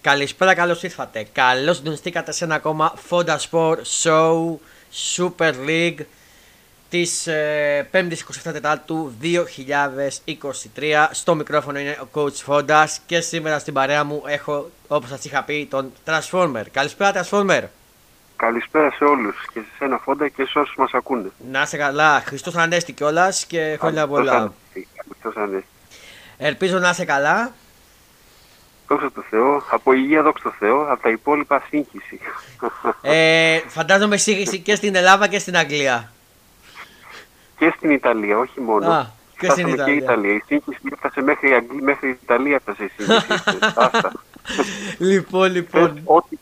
Καλησπέρα, καλώς ήρθατε. Καλώς συντονιστήκατε σε ένα ακόμα Fonda Sport Show Super League της 5η 27 Τετάρτου 2023. Στο μικρόφωνο είναι ο coach Fonda και σήμερα στην παρέα μου έχω, όπως σας είχα πει, τον Transformer. Καλησπέρα, Transformer. Καλησπέρα σε όλους και σε ένα Fonda και σε όσους μας ακούνε. Να είσαι καλά. Χριστός Ανέστη κιόλας και χρόνια πολλά. Χριστό Ανέστη. Ελπίζω να είσαι καλά. Δόξα τω Θεώ, από υγεία δόξα τω Θεώ, από τα υπόλοιπα σύγχυση. Ε, φαντάζομαι σύγχυση και στην Ελλάδα και στην Αγγλία. Και στην Ιταλία, όχι μόνο. Α, και στην Φτάσαμε Ιταλία. και η Ιταλία. Η σύγχυση έφτασε μέχρι η Αγγλία, μέχρι η Ιταλία έφτασε η σύγχυση. Άστα. λοιπόν, λοιπόν. Ότι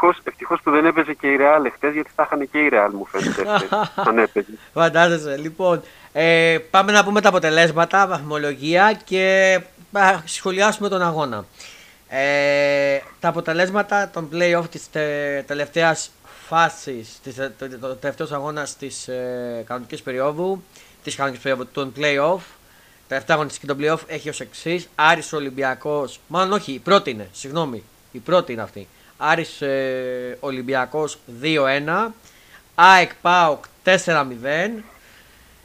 ευτυχώς, ευτυχώς που δεν έπαιζε και η Ρεάλ εχθές, γιατί θα είχαν και η Ρεάλ μου φαίνεται εχθές, αν έπαιζε. Φαντάζεσαι. Λοιπόν, ε, πάμε να πούμε τα αποτελέσματα, βαθμολογία και θα σχολιάσουμε τον αγώνα. Ε, τα αποτελέσματα των play-off της τε, τελευταίας φάσης, της, το, το, το τελευταίος αγώνας της ε, κανονικής περίοδου, της κανονικής περίοδου των play-off, τελευταία αγωνιστική των play-off έχει ως εξής, Άρης Ολυμπιακός, μάλλον όχι, η πρώτη είναι, συγγνώμη, η πρώτη είναι αυτή. Άρης ε, Ολυμπιακός 2-1, ΑΕΚ ΠΑΟΚ 4-0,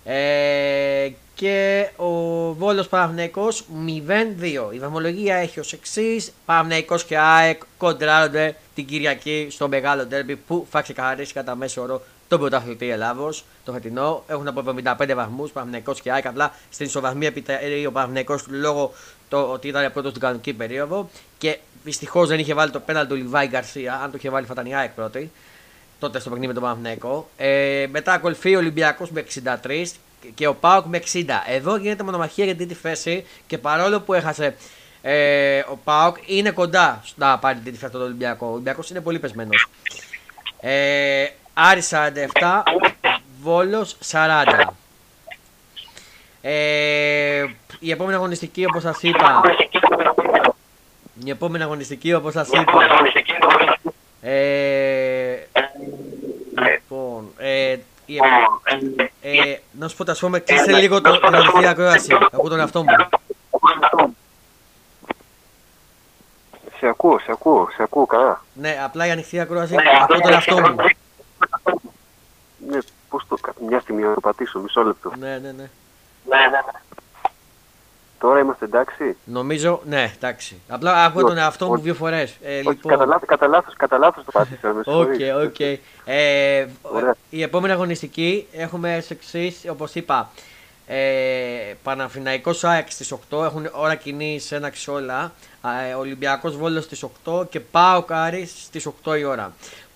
ε, και ο Βόλος Παναθηναϊκός 0-2. Η βαθμολογία έχει ως εξής. Παναθηναϊκός και ΑΕΚ κοντράρονται την Κυριακή στο μεγάλο ντέρμπι που θα ξεκαθαρίσει κατά μέσο όρο τον πρωταθλητή Ελλάδος το φετινό. Έχουν από 75 βαθμούς Παναθηναϊκός και ΑΕΚ. Απλά στην ισοβαθμία επιτελεί ο Παναθηναϊκός λόγω το ότι ήταν πρώτος στην κανονική περίοδο. Και δυστυχώς δεν είχε βάλει το πέναλ του Λιβάη Γκαρσία. Αν το είχε βάλει θα ήταν η ΑΕΚ πρώτη τότε στο παιχνίδι με τον Παναθηναϊκό. Ε, μετά ακολουθεί ο Ολυμπιακός με 63 και ο Πάοκ με 60. Εδώ γίνεται μονομαχία για την τρίτη θέση και παρόλο που έχασε ε, ο Πάοκ είναι κοντά να πάρει την τρίτη θέση από τον Ολυμπιακό. Ο Ολυμπιακός είναι πολύ πεσμένος. Ε, Άρη 47, Βόλος 40. Ε, η επόμενη αγωνιστική όπως σας είπα η επόμενη αγωνιστική όπως σας είπα ε, λοιπόν, ε, η, ε, να σου πω τα πούμε, κλείσε λίγο το, την ανοιχτή ακρόαση. Ακούω τον εαυτό μου. Σε ακούω, σε ακούω, σε ακούω καλά. Ναι, απλά η ανοιχτή ακρόαση ακούω τον εαυτό μου. Ναι, πώς το κάνω, μια στιγμή να το πατήσω, μισό λεπτό. Ναι, ναι, ναι. Τώρα είμαστε εντάξει. Νομίζω, ναι, εντάξει. Απλά ακούω τον εαυτό μου όχι. δύο φορές. Ε, Όχι, λοιπόν, κατά λάθος, κατά λάθος, κατά λάθος το πάτησα. με Οκ, συγχωρείς. οκ. Ε, Ωραία. η επόμενη αγωνιστική έχουμε ως εξής, όπως είπα. Ε, Παναθηναϊκός ΑΕΚ στις 8 έχουν ώρα κοινή σε ένα ξόλα. Ε, Ολυμπιακός Βόλος στις 8 και ΠΑΟΚ Άρης στις 8 η ώρα.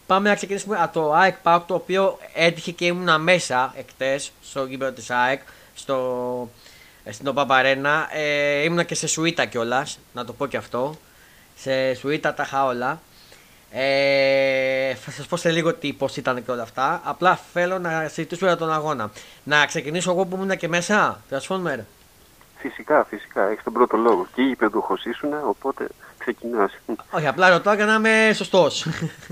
Πάμε να ξεκινήσουμε από το ΑΕΚ ΠΑΟΚ το οποίο έτυχε και ήμουνα μέσα εχτές στο γήπεδο της ΑΕΚ στο, ε, στην Οπαπαρένα. Ε, ήμουνα και σε σουίτα κιόλας, να το πω και αυτό. Σε σουίτα τα είχα όλα. Ε, θα σας πω σε λίγο τι, πώς ήταν και όλα αυτά. Απλά θέλω να συζητήσουμε για τον αγώνα. Να ξεκινήσω εγώ που ήμουν και μέσα, Transformer. Φυσικά, φυσικά, έχεις τον πρώτο λόγο. Και η παιδούχος ήσουν, οπότε ξεκινάς. Όχι, απλά ρωτάω για να είμαι σωστός.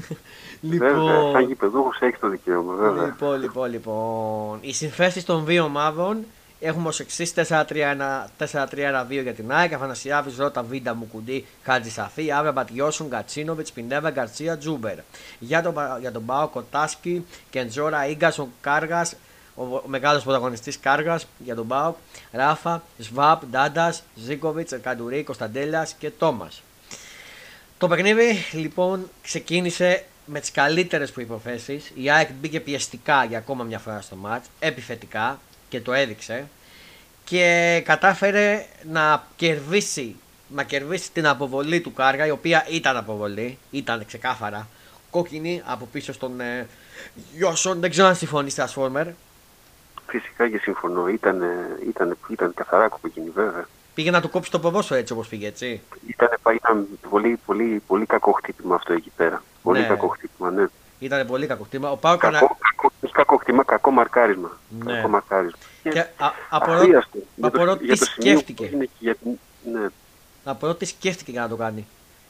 Βέβαια, σαν γηπεδούχος έχεις το δικαίωμα, βέβαια. Λοιπόν, λοιπόν, λοιπόν. Οι συνθέσει των δύο ομάδων έχουμε ως εξής 4-3-1-2 για την ΑΕΚ. Αφανασιάβη, Ρότα, Βίντα, Μουκουντή, Χάτζη Σαφή, Άβρα, Μπατιώσουν, Γκατσίνοβιτ, Πινέβα, Γκαρσία, Τζούμπερ. Για τον, Πα- για τον Πάο, Κοτάσκι, Κεντζόρα, γκασον Κάργας, ο, ο μεγάλος πρωταγωνιστής Κάργας για τον Πάο, Ράφα, Σβάπ, Ντάντας, Ζίκοβιτ, Καντουρί, Κωνσταντέλα και Τόμας. Το παιχνίδι λοιπόν ξεκίνησε με τις καλύτερες προποθέσει. Η ΑΕΚ μπήκε πιεστικά για ακόμα μια φορά στο μάτς, επιθετικά και το έδειξε. Και κατάφερε να κερδίσει, να κερδίσει την αποβολή του Κάργα, η οποία ήταν αποβολή, ήταν ξεκάθαρα κόκκινη από πίσω στον ε, Γιώσον. Δεν ξέρω αν συμφωνεί, Transformer. Φυσικά και συμφωνώ. Ήταν, ήταν, ήταν καθαρά κοκκινή, βέβαια. Πήγε να του κόψει το ποδόσφαιρο έτσι όπως πήγε, έτσι. Ήταν, ήταν πολύ, πολύ, πολύ κακό χτύπημα αυτό εκεί πέρα. Πολύ Ναι. κακό χτύπημα, ναι. Ήταν πολύ κακό χτύπημα. Ο Πάο Κακό, κακό, όχι κακό χτύπημα, κακό μαρκάρισμα. Ναι. Κακό μαρκάρισμα. Και α- απορώ, αχρίαστο. Για το- απορώ για τι το σημείο που σκέφτηκε. είναι και για την- ναι. απορώ τι σκέφτηκε για να το κάνει.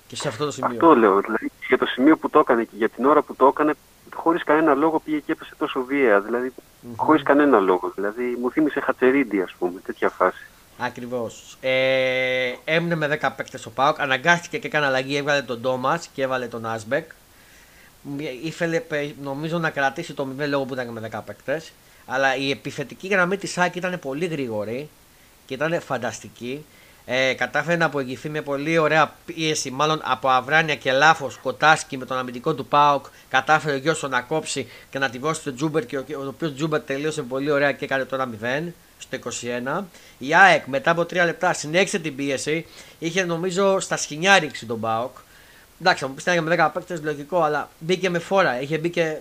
Και σε αυτό το σημείο. Αυτό λέω. Δηλαδή, για το σημείο που το έκανε και για την ώρα που το έκανε, χωρίς κανένα λόγο πήγε και έπεσε τόσο βία. Δηλαδή, mm-hmm. χωρίς κανένα λόγο. Δηλαδή, μου θύμισε Χατσερίντι, ας πούμε, τέτοια φάση. Ακριβώς. Ε, έμεινε με 10 παίκτες ο ΠΑΟΚ. Αναγκάστηκε και έκανε αλλαγή. Έβγαλε τον Τόμας και έβαλε τον Άσμπεκ. Ήθελε νομίζω να κρατήσει το 0 λόγω που ήταν με 10 παίκτες. Αλλά η επιθετική γραμμή της ΑΕΚ ήταν πολύ γρήγορη και ήταν φανταστική. Ε, κατάφερε να αποεγγυθεί με πολύ ωραία πίεση, μάλλον από Αβράνια και λάθος Κοτάρσκι με τον αμυντικό του ΠΑΟΚ. Κατάφερε ο Γιόνσον να κόψει και να τη δώσει στον Τσούμπερ και ο, ο οποίος Τσούμπερ τελείωσε πολύ ωραία και έκανε το 1-0 στο 21. Η ΑΕΚ μετά από 3 λεπτά συνέχισε την πίεση. Είχε νομίζω στα σκηνιά ρίξει τον Πάοκ. Εντάξει, θα μου πει με 10 παίκτες λογικό, αλλά μπήκε με φόρα. Είχε μπει και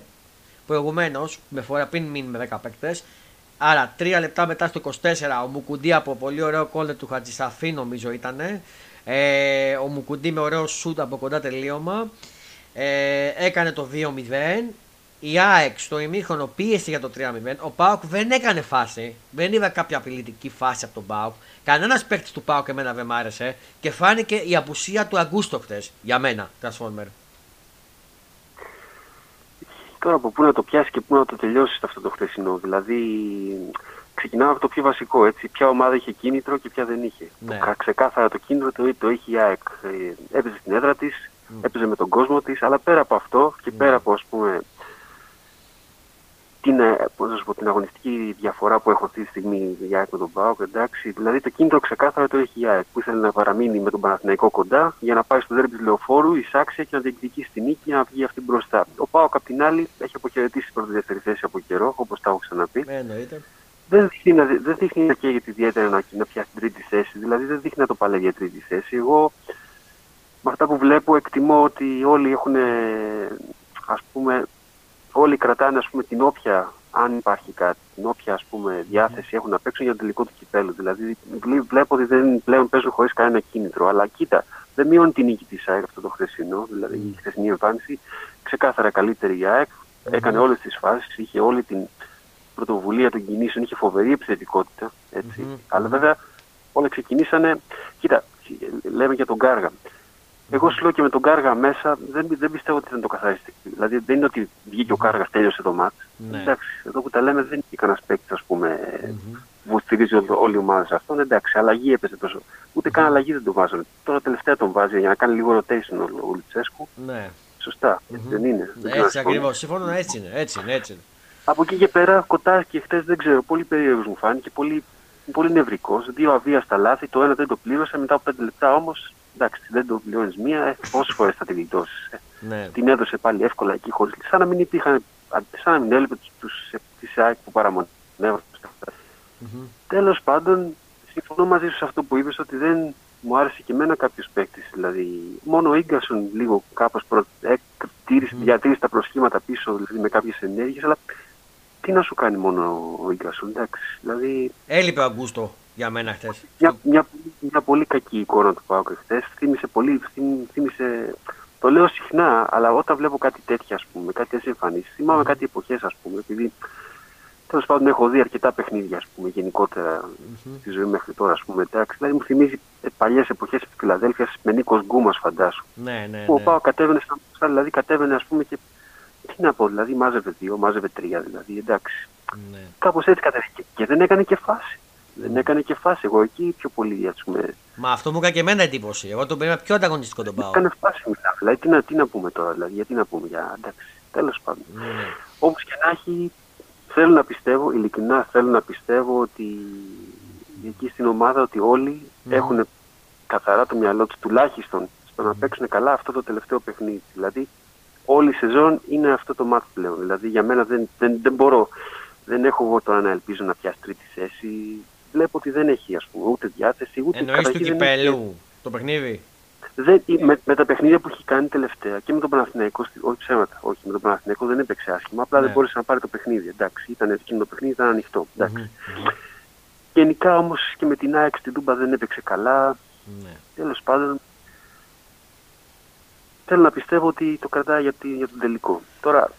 προηγουμένως με φορά πριν μείνει με 10 παίκτες. Άρα, τρία λεπτά μετά στο 24, ο Μουκουντή από πολύ ωραίο κόλλε του Χατζησαφή, νομίζω ήταν. Ε, ο Μουκουντή με ωραίο σούτ από κοντά τελείωμα. Ε, έκανε το 2-0. Η ΑΕΚ στο ημίχρονο πίεσε για το 3-0. Ο Πάοκ δεν έκανε φάση. Δεν είδα κάποια απειλητική φάση από τον Πάοκ. Κανένας παίκτης του Πάοκ εμένα δεν μ' άρεσε. Και φάνηκε η απουσία του Αγκούστο χτε. Για μένα, Transformer. Τώρα από πού να το πιάσει και πού να το τελειώσει αυτό το χθεσινό. Δηλαδή, ξεκινάμε από το πιο βασικό. Έτσι. Ποια ομάδα είχε κίνητρο και ποια δεν είχε. Ναι. Το, ξεκάθαρα το κίνητρο το, το είχε η ΑΕΚ. Ε, έπαιζε στην έδρα της, mm. έπαιζε με τον κόσμο της, αλλά πέρα από αυτό και mm. πέρα από ας πούμε, την, πώς να πω, την αγωνιστική διαφορά που έχω αυτή τη στιγμή για ΑΕΚ με τον ΠΑΟΚ, εντάξει, δηλαδή το κίνητρο ξεκάθαρα το έχει η ΑΕΚ που ήθελε να παραμείνει με τον Παναθηναϊκό κοντά για να πάει στο δέρμπι Λεωφόρου, εισάξια και να διεκδικήσει τη νίκη για να βγει αυτή μπροστά. Ο ΠΑΟΚ απ' την άλλη έχει αποχαιρετήσει πρώτη δεύτερη θέση από καιρό, όπως τα έχω ξαναπεί. Ε, εννοείται. Δεν δείχνει, να, δεν δείχνει να καίγεται ιδιαίτερα να, να πιάσει την τρίτη θέση, δηλαδή δεν δείχνει να το παλεύει για τρίτη θέση. Εγώ με αυτά που βλέπω εκτιμώ ότι όλοι έχουν ας πούμε όλοι κρατάνε ας πούμε, την όποια, αν υπάρχει κάτι, την όποια ας πούμε, διάθεση έχουν να παίξουν για το τελικό του κυπέλου. Δηλαδή βλέπω ότι δεν πλέον παίζουν χωρίς κανένα κίνητρο. Αλλά κοίτα, δεν μειώνει την νίκη της ΑΕΚ αυτό το χθεσινό, δηλαδή η χθεσινή εμφάνιση. Ξεκάθαρα καλύτερη η ΑΕΚ, έκανε όλες τις φάσεις, είχε όλη την πρωτοβουλία των κινήσεων, είχε φοβερή επιθετικότητα. Αλλά βέβαια όλα ξεκινήσανε. Κοίτα, λέμε για τον Κάργα. Εγώ σου λέω και με τον Κάργα μέσα δεν, δεν πιστεύω ότι δεν το καθαρίσει. Δηλαδή δεν είναι ότι βγήκε ο Κάργας, τέλειωσε το μάτς. Ναι. Εντάξει, εδώ που τα λέμε δεν είναι κανένας παίκτης, ας πούμε, mm-hmm. που στηρίζει όλη η ομάδα σε αυτόν. Εντάξει, αλλαγή έπεσε τόσο. Ούτε καν αλλαγή δεν το βάζανε. Τώρα τελευταία τον βάζει για να κάνει λίγο rotation ο, ο Λιτσέσκου. Ναι. Σωστά, mm-hmm. δεν είναι. Έτσι ακριβώς. Συμφωνώ, έτσι είναι. Έτσι είναι, έτσι είναι. Από εκεί και πέρα, κοτά και χτες δεν ξέρω, πολύ περίεργος μου φάνηκε, πολύ, πολύ νευρικός. Δύο αβίαστα λάθη, το ένα δεν το πλήρωσε, μετά από πέντε λεπτά όμως εντάξει, δεν το πληρώνεις μία, ε, πόσες φορές θα τη γλιτώσεις. Ε. Ναι. Την έδωσε πάλι εύκολα εκεί χωρίς. Σαν να μην υπήρχαν, σαν να μην έλειπε τη ΣΑΕΚ που παραμονεύουν. Mm-hmm. Τέλος πάντων, συμφωνώ μαζί σου σε αυτό που είπες ότι δεν μου άρεσε και εμένα κάποιος παίκτης. Δηλαδή, μόνο ο γκασον λίγο κάπως προ... ε, mm-hmm. διατήρησε τα προσχήματα πίσω δηλαδή, με κάποιες ενέργειες, αλλά τι να σου κάνει μόνο ο γκασον, εντάξει. Δηλαδή... Έλειπε ο Αγκούστο για μένα χθες. Μια, μια, μια, πολύ κακή εικόνα του Πάουκ χθες. Θύμισε πολύ, θύμισε, το λέω συχνά, αλλά όταν βλέπω κάτι τέτοια, ας πούμε, κάτι τέτοιες εμφανίσεις, θυμάμαι κάτι εποχές, ας πούμε, επειδή τέλος πάντων έχω δει αρκετά παιχνίδια, ας πούμε, γενικότερα mm-hmm. στη ζωή μέχρι τώρα, ας πούμε. Εντάξει, δηλαδή μου θυμίζει ε, παλιές εποχές της Φιλαδέλφιας με Νίκος Γκούμας, φαντάσου. Ναι, ναι, Που ο ναι. Πάουκ κατέβαινε σαν δηλαδή κατέβαινε, ας πούμε, και τι να πω, δηλαδή μάζευε δύο, μάζευε τρία, δηλαδή εντάξει. Ναι. Κάπως έτσι κατέβαινε και δεν έκανε και φάση. Δεν έκανε και φάση. Εγώ εκεί πιο πολύ, ας πούμε. Μα αυτό μου έκανε και εμένα εντύπωση. Εγώ τον πήρα πιο ανταγωνιστικό τον πάω. Έκανε φάση μετά. Δηλαδή, τι να, τι να πούμε τώρα, δηλαδή, γιατί να πούμε για. Εντάξει, τέλος πάντων. Mm. Ναι. Όπω και να έχει, θέλω να πιστεύω, ειλικρινά θέλω να πιστεύω ότι εκεί στην ομάδα ότι όλοι mm. έχουν καθαρά το μυαλό τους τουλάχιστον στο να παίξουν καλά αυτό το τελευταίο παιχνίδι. Δηλαδή, όλη η σεζόν είναι αυτό το μάτι πλέον. Δηλαδή, για μένα δεν, δεν, δεν μπορώ. Δεν έχω εγώ τώρα να ελπίζω να πιάσει τρίτη θέση βλέπω ότι δεν έχει ας πούμε, ούτε διάθεση ούτε Εννοείς του κυπέλου το παιχνίδι; Δεν, με, με, τα παιχνίδια που έχει κάνει τελευταία και με τον Παναθηναϊκό, όχι ψέματα, όχι με τον Παναθηναϊκό δεν έπαιξε άσχημα, απλά ναι. δεν μπόρεσε να πάρει το παιχνίδι. Εντάξει, ήταν εκείνο το παιχνίδι, ήταν ανοιχτό. Mm-hmm. Γενικά όμως και με την ΑΕΚ στην Τούμπα δεν έπαιξε καλά. Ναι. Τέλος πάντων, θέλω να πιστεύω ότι το κρατάει για, για τον τελικό. Τώρα,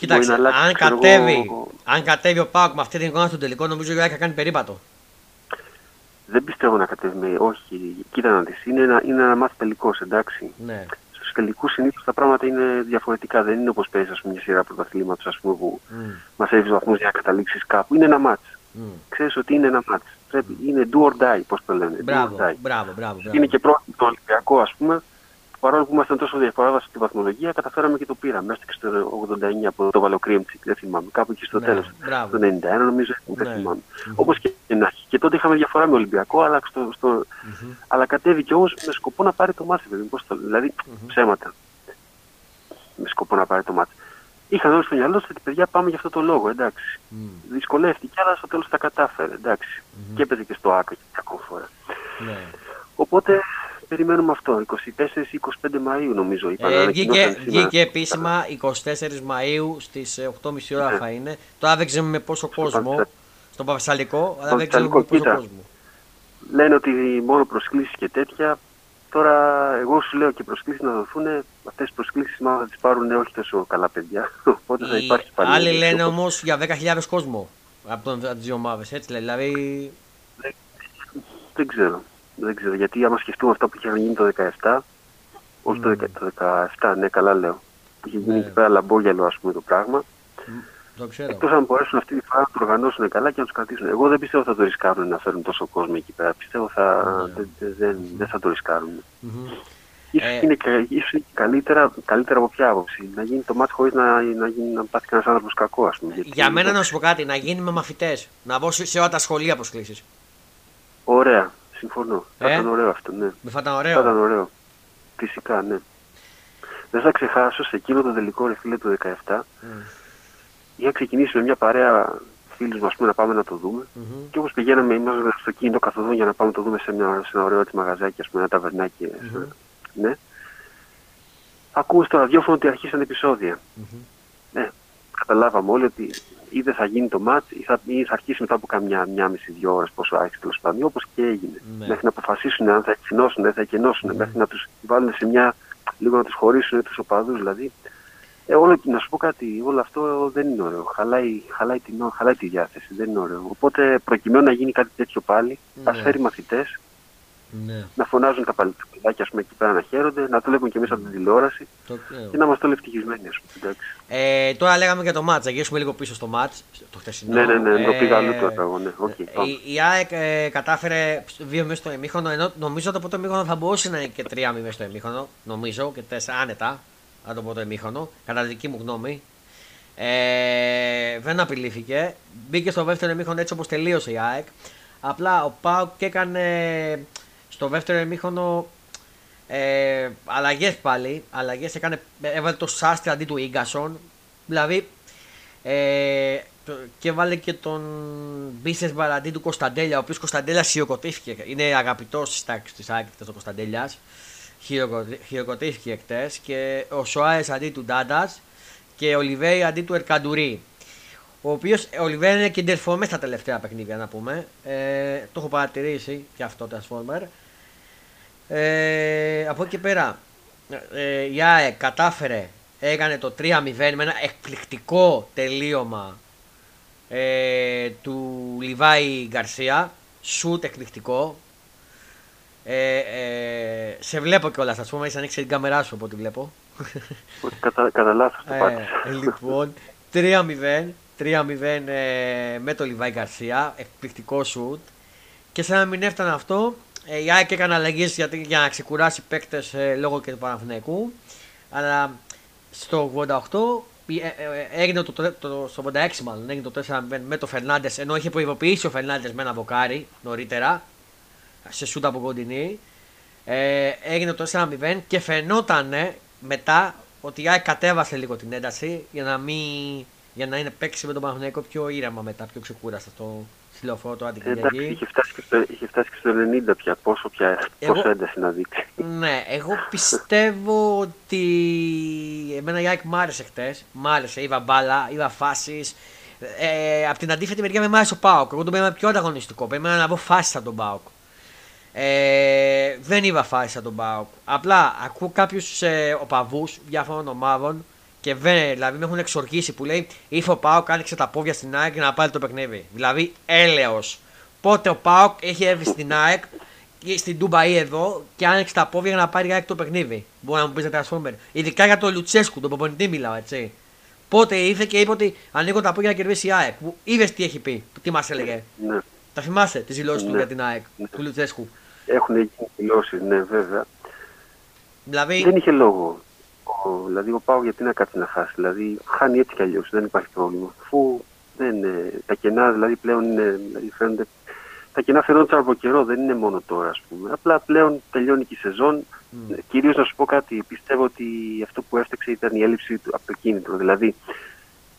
Κοίταξε, αν, κατέβει, εγώ... αν κατέβει ο Πάουκ με αυτή την εικόνα στο τελικό, νομίζω ότι θα κάνει περίπατο. Δεν πιστεύω να κατέβει. Όχι, κοίτα να δεις. Είναι, ένα, είναι ένα μάθημα τελικός, εντάξει. Ναι. Σου στους τελικούς συνήθως τα πράγματα είναι διαφορετικά. Δεν είναι όπως παίζεις μια σειρά πρωταθλήματος που mm. μα έχει βαθμούς για να καταλήξεις κάπου. Είναι ένα μάτς. Mm. Ξέρεις ότι είναι ένα μάτς. Πρέπει, είναι do or die, πώς το λένε. Μπράβο, μπράβο, μπράβο, μπράβο. Είναι και πρώτο το Ολυμπιακό, ας πούμε, παρόλο που ήμασταν τόσο διαφορά στη βαθμολογία, καταφέραμε και το πήραμε. Μέχρι και στο 89 από το Βαλοκρίμψη, δεν θυμάμαι. Κάπου εκεί στο ναι, τέλος. Το 91 νομίζω, δεν ναι. θυμάμαι. Mm-hmm. Όπως και να Και τότε είχαμε διαφορά με Ολυμπιακό, αλλά, στο, στο... Mm-hmm. αλλά κατέβηκε όμως με σκοπό να πάρει το μάτι. Το... Δηλαδή mm-hmm. ψέματα. Με σκοπό να πάρει το μάτι. Είχαν όλοι στο μυαλό τους ότι παιδιά πάμε για αυτό το λόγο, εντάξει. Mm. Δυσκολεύτηκε, αλλά στο τέλος τα κατάφερε, εντάξει. Mm-hmm. Και έπαιζε και στο άκρη ακόμα φορά. Ναι. Οπότε περιμένουμε αυτό. 24-25 Μαΐου νομίζω είπαν. Ε, βγήκε, βγήκε επίσημα 24 Μαΐου στις 8.30 ώρα ναι. θα είναι. Τώρα δεν ξέρουμε με πόσο στο κόσμο. Πα... Στον Παπασαλικό, αλλά δεν ξέρουμε με πόσο κόσμο. Λένε ότι μόνο προσκλήσεις και τέτοια. Τώρα εγώ σου λέω και προσκλήσεις να δοθούν. Αυτές οι προσκλήσεις μάλλον θα τις πάρουν όχι τόσο καλά παιδιά. Οπότε θα υπάρχει πάλι. Άλλοι λένε όμως για 10.000 κόσμο από τις δύο ομάδες. Έτσι λέει. Δηλαδή... Δεν, δεν ξέρω. Δεν ξέρω, γιατί άμα σκεφτούμε αυτά που είχε γίνει το 17, όχι το, 17, ναι, καλά λέω. Που είχε γίνει ναι. εκεί πέρα λαμπόγιαλο, ας πούμε, το πράγμα. Το ξέρω. Εκτός αν μπορέσουν αυτή τη φορά να το οργανώσουν καλά και να τους κρατήσουν. Εγώ δεν πιστεύω θα το ρισκάρουν να φέρουν τόσο κόσμο εκεί πέρα. Πιστεύω θα, ναι. δεν, δεν, δεν θα το ρισκάρουν. Mm-hmm. Ίσως, ε... είναι, ίσως καλύτερα, καλύτερα από ποια άποψη. Να γίνει το μάτι χωρίς να, να, γίνει, να πάθει κανένας άνθρωπος κακό, ας πούμε. Για μένα να σου πω κάτι, να γίνει με μαθητές. Να μπω σε όλα τα σχολεία προσκλήσεις. Ωραία. Συμφωνώ. Ε; Θα ήταν ωραίο αυτό, ναι. Δεν θα ήταν ωραίο. Θα ήταν ωραίο. Φυσικά, ναι. Δεν θα ξεχάσω σε εκείνο το τελικό ρε φίλε του 17. Mm. Είχα ξεκινήσει με μια παρέα φίλους μας να πάμε να το δούμε. Mm-hmm. Και όπως πηγαίναμε, ήμασταν στο κίνητο καθοδόν για να πάμε να το δούμε σε, μια, σε ένα ωραίο έτσι, μαγαζάκι, ας πούμε, ένα ταβερνάκι. Mm-hmm. Ναι. Ακούμε στο ραδιόφωνο ότι αρχίσαν επεισόδια. Mm-hmm. Ναι. Καταλάβαμε όλοι ότι ή δεν θα γίνει το μάτ ή θα, ή θα αρχίσει μετά από καμιά μια μισή δύο ώρες πόσο άρχισε τέλος πάντων. Όπως και έγινε. Ναι. Μέχρι να αποφασίσουν αν θα εκκινώσουν, δεν θα εκκινώσουν, ναι. μέχρι να τους βάλουν σε μια. λίγο να τους χωρίσουν τους οπαδούς δηλαδή. Ε, όλο, να σου πω κάτι, όλο αυτό δεν είναι ωραίο. Χαλάει, χαλάει, την, χαλάει τη διάθεση, δεν είναι ωραίο. Οπότε προκειμένου να γίνει κάτι τέτοιο πάλι, ναι. ας φέρει μαθητές, ναι. να φωνάζουν τα παλιτάκια εκεί πέρα να χαίρονται, να το βλέπουν και εμείς από την τηλεόραση το... και να είμαστε όλοι ευτυχισμένοι. Ε, τώρα λέγαμε για το μάτς, θα γυρίσουμε λίγο πίσω στο μάτς, το χτεσινό. Ναι, ναι, ναι, το πήγα αλλού τώρα εγώ. Ναι. Okay, η, η ΑΕΚ ε, κατάφερε δύο μέσα στο εμίχονο, ενώ νομίζω ότι το πρώτο εμίχονο θα μπορούσε να είναι και τρία μέσα στο εμίχονο, νομίζω, και τέσσερα άνετα, αν το πρώτο εμίχονο, κατά δική μου γνώμη. Ε, δεν απειλήθηκε. Μπήκε στο δεύτερο εμίχονο έτσι όπως τελείωσε η ΑΕΚ. Απλά ο Πάουκ έκανε στο δεύτερο εμίχονο ε, αλλαγές πάλι. Αλλαγές έκανε, έβαλε το Σάστρι αντί του γκασον. Δηλαδή ε, και βάλε και τον Μπίσες αντί του Κωνσταντέλια, ο οποίος Κωνσταντέλιας χειροκροτήθηκε. Είναι αγαπητός τη τάξη τη άκρη ο Κωνσταντέλιας. Χειροκροτήθηκε χτες και ο Σοάες αντί του Ντάντας και ο Ολιβέη αντί του Ερκαντουρί. Ο οποίος ο Ολιβέη είναι και ντερφόμε στα τελευταία παιχνίδια, να πούμε. Ε, το έχω παρατηρήσει και αυτό το Transformer. Ε, από εκεί και πέρα, ε, η ΑΕ κατάφερε, έκανε το 3-0 με ένα εκπληκτικό τελείωμα ε, του Λιβάη Γκαρσία. Σουτ εκπληκτικό. Ε, ε, σε βλέπω κιόλας, ας πούμε, έχει ανοίξει την κάμερά σου από ό,τι βλέπω. Κατα, κατά λάθος το πάτησα. Ε, λοιπόν, 3-0. 3-0 ε, με το Λιβάη Γκαρσία. Εκπληκτικό σουτ. Και σαν να μην έφτανε αυτό, ε, η ΑΕΚ έκανε αλλαγές για, για να ξεκουράσει παίκτες ε, λόγω και του Παναθηναϊκού. Αλλά στο 88 ε, ε, έγινε το, το, το, στο 86 μάλλον έγινε το 4 με το Φερνάντες ενώ είχε προειδοποιήσει ο Φερνάντες με ένα βοκάρι νωρίτερα σε σούτα από κοντινή. Ε, έγινε το 4-0 και φαινόταν μετά ότι η ΑΕΚ κατέβασε λίγο την ένταση για να, μην, για να είναι παίξει με τον Παναθηναϊκό πιο ήρεμα μετά, πιο ξεκούραστα στο, τηλεοφόρο το Εντάξει, είχε φτάσει, και στο, είχε φτάσει και στο 90 πια. Πόσο, πια, εγώ, πόσο ένταση να δείξει. Ναι, εγώ πιστεύω ότι. Εμένα η ΑΕΚ μ' άρεσε χτες. Μ' άρεσε. Είδα μπάλα, είδα φάσεις. Ε, από την αντίθετη μεριά με μ' άρεσε ο Πάοκ. Εγώ τον περίμενα πιο ανταγωνιστικό. Περίμενα να δω φάσει από τον Πάοκ. Ε, δεν είδα φάσει από τον Πάοκ. Απλά ακούω κάποιους ε, οπαδούς διάφορων ομάδων και δεν, δηλαδή με έχουν εξοργήσει που λέει ήρθε ο Πάοκ, άνοιξε τα πόδια στην ΑΕΚ για να πάρει το παιχνίδι. Δηλαδή έλεος. Πότε ο Πάοκ έχει έρθει στην ΑΕΚ στην Τούμπα ή εδώ και άνοιξε τα πόδια για να πάρει ΑΕΚ το παιχνίδι. Μπορεί να μου πεις για Transformer. Ειδικά για τον Λουτσέσκου, τον προπονητή μιλάω έτσι. Πότε ήρθε και είπε ότι ανοίγω τα πόδια να κερδίσει η ΑΕΚ. Είδες τι έχει πει, τι μας έλεγε. Ναι. Τα θυμάστε τις δηλώσεις Ναι. του για την ΑΕΚ, Ναι. του Λουτσέσκου; Έχουν γίνει δηλώσεις, ναι, βέβαια. Δηλαδή, Δεν είχε λόγο. Ο, δηλαδή, ο Πάο γιατί να κάτσει να χάσει. Δηλαδή, χάνει έτσι κι αλλιώς, δεν υπάρχει πρόβλημα. Αφού δεν, ε, τα κενά δηλαδή πλέον είναι, δηλαδή, φαίνονται. Τα κενά φαινόντουσαν από καιρό, δεν είναι μόνο τώρα, ας πούμε. Απλά πλέον τελειώνει και η σεζόν. Μμ. Κυρίως να σου πω κάτι, πιστεύω ότι αυτό που έφταξε ήταν η έλλειψη του από το κίνητρο. Δηλαδή,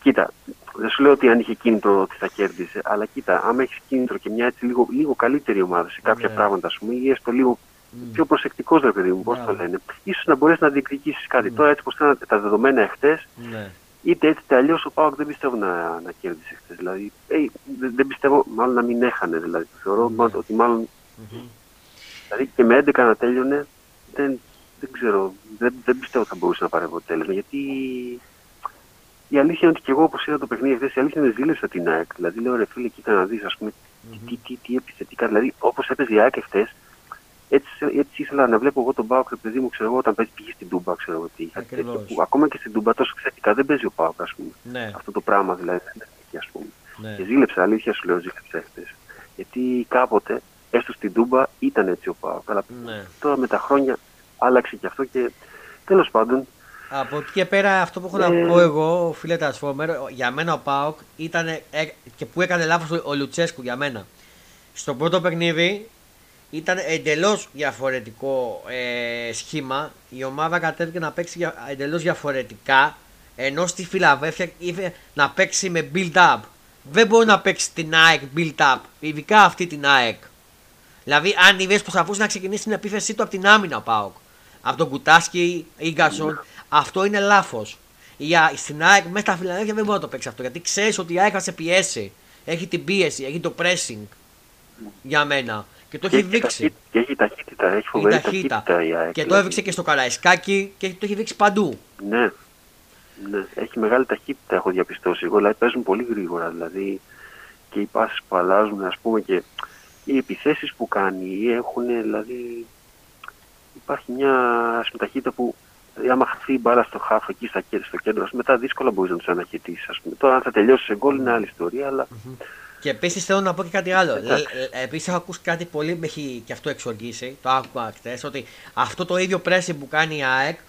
κοίτα, δεν σου λέω ότι αν είχε κίνητρο ότι θα κέρδισε, αλλά κοίτα, άμα έχεις κίνητρο και μια έτσι λίγο, λίγο καλύτερη ομάδα σε κάποια Ναι. πράγματα, ας πούμε, ή έστω λίγο μ, πιο προσεκτικό, ρε παιδί μου, πώ το Μπράβο. λένε, ίσω να μπορέσει να διεκδικήσει κάτι. Μμ. Τώρα, έτσι όπω ήταν τα δεδομένα εχθέ, ναι. είτε έτσι είτε αλλιώ, ο Πάοκ δεν πιστεύω να, να κέρδισε χθε. Δηλαδή, ε, δεν, δεν πιστεύω, μάλλον να μην έχανε. Δηλαδή, θεωρώ Ναι. μάλλον ότι μάλλον Μμμ. Δηλαδή και με 11 να τέλειωνε, δεν, δεν ξέρω, δεν, δεν πιστεύω ότι θα μπορούσε να πάρει αποτέλεσμα. Γιατί η αλήθεια είναι ότι και εγώ, όπω είδα το παιχνίδι χθε, η αλήθεια είναι ζήλεψα την ΑΕΚ. Δηλαδή, λέω ρε φίλε, κοίτα να δει, α πούμε, Μμμ. τι, τι, τι επιθετικά. Δηλαδή, όπω έπαιζε η ΑΕΚ χθε, έτσι, έτσι ήθελα να βλέπω εγώ τον Πάοκ, ρε παιδί μου, ξέρω εγώ, όταν παίζει πηγή στην Τούμπα, ξέρω εγώ τι. Κάτι τέτοιο Ακριβώς. που ακόμα και στην Τούμπα τόσο θετικά δεν παίζει ο Πάοκ, ας πούμε. Ναι, Αυτό το πράγμα δηλαδή δεν έχει, ας πούμε. ναι. Και ζήλεψα, αλήθεια σου λέω, ζήλεψα χθες. Γιατί κάποτε, έστω στην Τούμπα, ήταν έτσι ο Πάοκ. Αλλά ναι. τώρα με τα χρόνια άλλαξε και αυτό και τέλος πάντων Από εκεί και πέρα, αυτό που έχω Ε. να πω εγώ, φίλε Transformer, για μένα ο Πάοκ ήταν ε, και που έκανε λάθος ο, ο Λουτσέσκου για μένα. Στο πρώτο παιχνίδι ήταν εντελώς διαφορετικό ε, σχήμα. Η ομάδα κατέβηκε να παίξει εντελώς διαφορετικά. Ενώ στη Φιλαδέλφια ήρθε να παίξει με build-up. Δεν μπορεί να παίξει την ΑΕΚ build-up, ειδικά αυτή την ΑΕΚ. Δηλαδή, αν είδε προσπαθούσε να ξεκινήσει την επίθεσή του από την άμυνα ο Πάοκ. Από τον Κουτάσκι ή Γκασόν, αυτό είναι λάθος. Στην ΑΕΚ μέσα στα Φιλανδία δεν μπορεί να το παίξει αυτό. Γιατί ξέρεις ότι η ΑΕΚ θα σε πιέσει. Έχει την πίεση, έχει το pressing για μένα. Και το έχει δείξει. ταχύτητα, και έχει ταχύτητα, έχει Έχει φοβερή ταχύτητα. ταχύτητα η ΑΕΚ. Και το δηλαδή. έδειξε και στο Καραϊσκάκι και το έχει δείξει παντού. Ναι, ναι, έχει μεγάλη ταχύτητα έχω διαπιστώσει εγώ, δηλαδή παίζουν πολύ γρήγορα, δηλαδή και οι πάσεις που αλλάζουν ας πούμε και οι επιθέσεις που κάνει έχουν δηλαδή υπάρχει μια ας πούμε, ταχύτητα που δηλαδή, άμα χαθεί η μπάλα στο χάφ εκεί στα, κέντρα- στο κέντρο, ας πούμε, μετά δύσκολα μπορείς να τους αναχαιτήσεις. Τώρα, αν θα τελειώσει σε γκολ είναι άλλη ιστορία, αλλά Και επίσης θέλω να πω και κάτι άλλο. Εντάξει. Επίσης έχω ακούσει κάτι πολύ με έχει και αυτό εξοργήσει. Το άκουγα χτε. Ότι αυτό το ίδιο pressing που κάνει η ΑΕΚ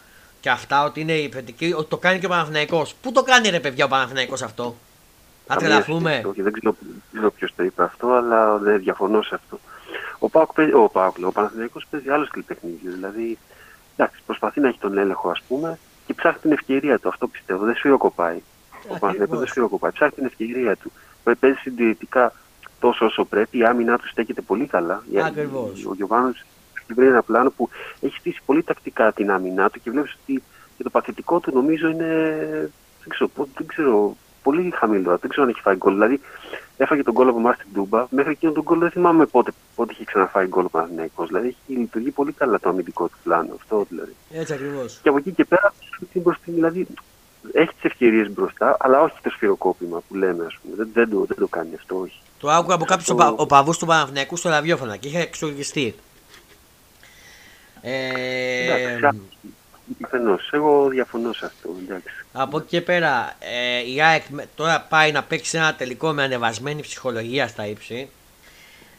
και αυτά ότι είναι υπερτική, ότι το κάνει και ο Παναθηναϊκός. Πού το κάνει ρε παιδιά ο Παναθηναϊκός αυτό; Θα καμία τρελαθούμε. σχέση, όχι, δεν ξέρω, δεν ξέρω ποιος το είπε αυτό, αλλά δεν διαφωνώ σε αυτό. Ο Πάοκ παίζει, ο, Πάοκ, λέω, ο Παναθηναϊκός παίζει άλλο στυλ παιχνίδι. Δηλαδή, εντάξει, προσπαθεί να έχει τον έλεγχο, ας πούμε, και ψάχνει την ευκαιρία του. Αυτό πιστεύω. Δεν σφυροκοπάει. Ο Ακριβώς. Παναθηναϊκός δεν σφυροκοπάει. Ψάχνει την ευκαιρία του. Παι- Παίζει συντηρητικά τόσο όσο πρέπει. Η άμυνά του στέκεται πολύ καλά. Η- Ακριβώς. Ο Γιωβάνος βρει ένα πλάνο που έχει στήσει πολύ τακτικά την άμυνά του και βλέπεις ότι και το παθητικό του νομίζω είναι. Δεν ξέρω, πο- δεν ξέρω πολύ χαμηλό. Δεν ξέρω αν έχει φάει γκολ. Δηλαδή, έφαγε τον γκολ από εμά στην Τούμπα. Μέχρι εκείνο τον γκολ δεν θυμάμαι πότε, πότε είχε ξαναφάει γκολ ο Παναθηναϊκός. Δηλαδή, έχει λειτουργεί πολύ καλά το αμυντικό του πλάνο. Αυτό δηλαδή. Έτσι ακριβώς. Και από εκεί και πέρα, την μπροστά, δηλαδή, έχει τις ευκαιρίες μπροστά, αλλά όχι το σφυροκόπημα που λέμε, ας πούμε. Δεν, δεν, το, δεν το κάνει αυτό, όχι. Το άκουγα από κάποιους Αυτό- οπαδού του Παναθηναϊκού στο ραδιόφωνο και είχε εξοργιστεί. Ε, Εντάξει, Πιθανώ. Εγώ διαφωνώ σε αυτό. Εντάξει. από εκεί και πέρα, ε, η ΑΕΚ με- τώρα πάει να παίξει ένα τελικό με ανεβασμένη ψυχολογία στα ύψη.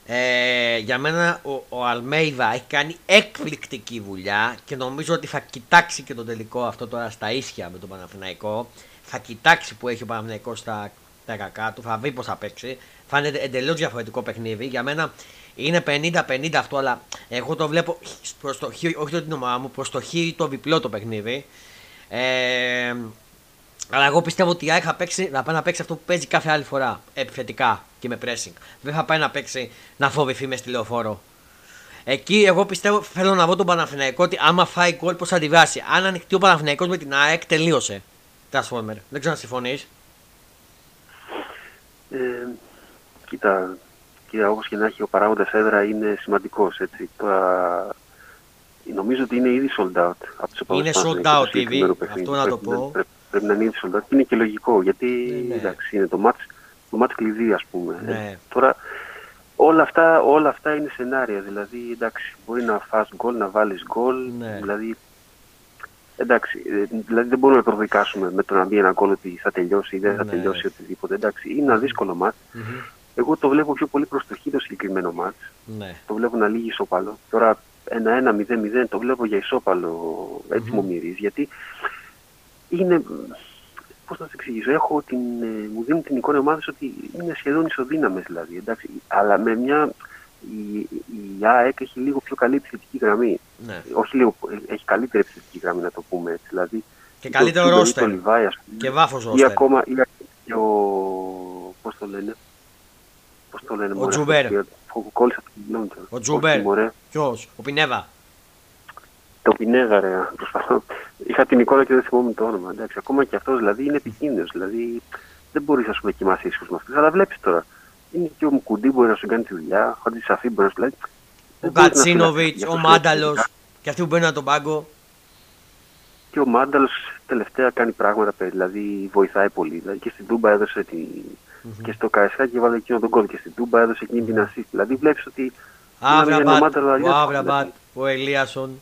Ε, για μένα ο, ο Αλμέιδα έχει κάνει εκπληκτική δουλειά και νομίζω ότι θα κοιτάξει και το τελικό αυτό τώρα στα ίσια με τον Παναθηναϊκό. Θα κοιτάξει που έχει ο Παναθηναϊκός στα, τα κακά του, θα δει πώς θα παίξει. Θα είναι εντελώς διαφορετικό παιχνίδι. Για μένα είναι 50-50 αυτό, αλλά εγώ το βλέπω προς το χείρι, όχι την ομάδα μου, προς το χείρι το διπλό το παιχνίδι. Ε, αλλά εγώ πιστεύω ότι η ΑΕΚ θα, παίξει, θα πάει να παίξει αυτό που παίζει κάθε άλλη φορά. Επιθετικά και με pressing. Δεν θα πάει να παίξει να φοβηθεί μες στη λεωφόρο. Εκεί εγώ πιστεύω, θέλω να δω τον Παναθηναϊκό ότι άμα φάει γκολ πώς θα αντιδράσει. Αν ανοιχτεί ο Παναθηναϊκός με την ΑΕΚ, τελείωσε. Transformer. Δεν ξέρω αν συμφωνείς. Ε, κοίτα, κοίτα, όπως και να έχει ο παράγοντας έδρα είναι σημαντικός, έτσι. Τώρα, νομίζω ότι είναι ήδη sold out. Από τους Είναι επόμενους sold Παναθηναϊκούς out το συγκεκριμένο ήδη, παιχνίδι. αυτό να το Πρέπει πω. Πρέπει, πρέπει να είναι ήδη sold out. Είναι και λογικό, γιατί Ναι, ναι. εντάξει, είναι το μάτς, το μάτς κλειδί, ας πούμε. Ναι. Ε, τώρα, όλα αυτά, όλα αυτά είναι σενάρια. Δηλαδή, εντάξει, μπορεί να φας γκολ, να βάλεις γκολ. Ναι. Δηλαδή, εντάξει, ε, δηλαδή δεν μπορούμε να προδικάσουμε με το να μπει ένα γκολ ότι θα τελειώσει ή δεν θα Ναι. τελειώσει οτιδήποτε. Εντάξει, είναι ένα δύσκολο μάτς. Μμμ. Εγώ το βλέπω πιο πολύ προς το χ το συγκεκριμένο μάτς. Ναι. Το βλέπω να λύγει ισόπαλο. Τώρα 1-1-0-0 το βλέπω για ισόπαλο έτσι Μμμ. μου μυρίζει. Γιατί είναι. Πώς να το εξηγήσω, έχω την, ε, μου δίνει την εικόνα ομάδα ότι είναι σχεδόν ισοδύναμες δηλαδή. Εντάξει, αλλά με μια. Η, η ΑΕΚ έχει λίγο πιο καλή επιθετική γραμμή. ναι. Όχι λίγο, ε, έχει καλύτερη επιθετική γραμμή να το πούμε έτσι. Δηλαδή, Και το καλύτερο Τσούμπερ ή ρόστερ. Το Λιβάη, ας πούμε, Και βάφο ή ρόστερ. ακόμα ή και ο. Πώς το λένε. Πώς το λένε, Ο μωρέ, Τσούμπερ. αυτός που Κόλλησα την γνώμη του. Ο Τσούμπερ. Όχι, μωρέ. Ποιος, ο Πινέδα. Το Πινέδα, ρε. Προσπαθώ. Είχα την εικόνα και δεν θυμόμουν το όνομα. Εντάξει, ακόμα και αυτός δηλαδή είναι επικίνδυνος. Δηλαδή δεν μπορείς να σου κοιμάσαι ήσυχος με αυτούς. Αλλά βλέπεις τώρα. Είναι και ο Μουκουντί μπορεί να σου κάνει τη δουλειά. Ο Χατζησαφί μπορεί να σου λέει. Ο Γκατσίνοβιτς, ο Μάνταλος. Και αυτοί που μπαίνουν τον πάγκο. Και ο Μάνταλος τελευταία κάνει πράγματα, παιδί, δηλαδή βοηθάει πολύ. Δηλαδή και στην Τούμπα έδωσε τη. Και στο Καραϊσκάκι έβαλε εκείνο τον κόλ. Και στην Τούμπα έδωσε εκείνη την assist. Δηλαδή βλέπεις ότι. μιλάμε για ένα Άβραμπατ, Μάνταλο ο αλλιώς. Άβραμπατ, ο Ελίασον.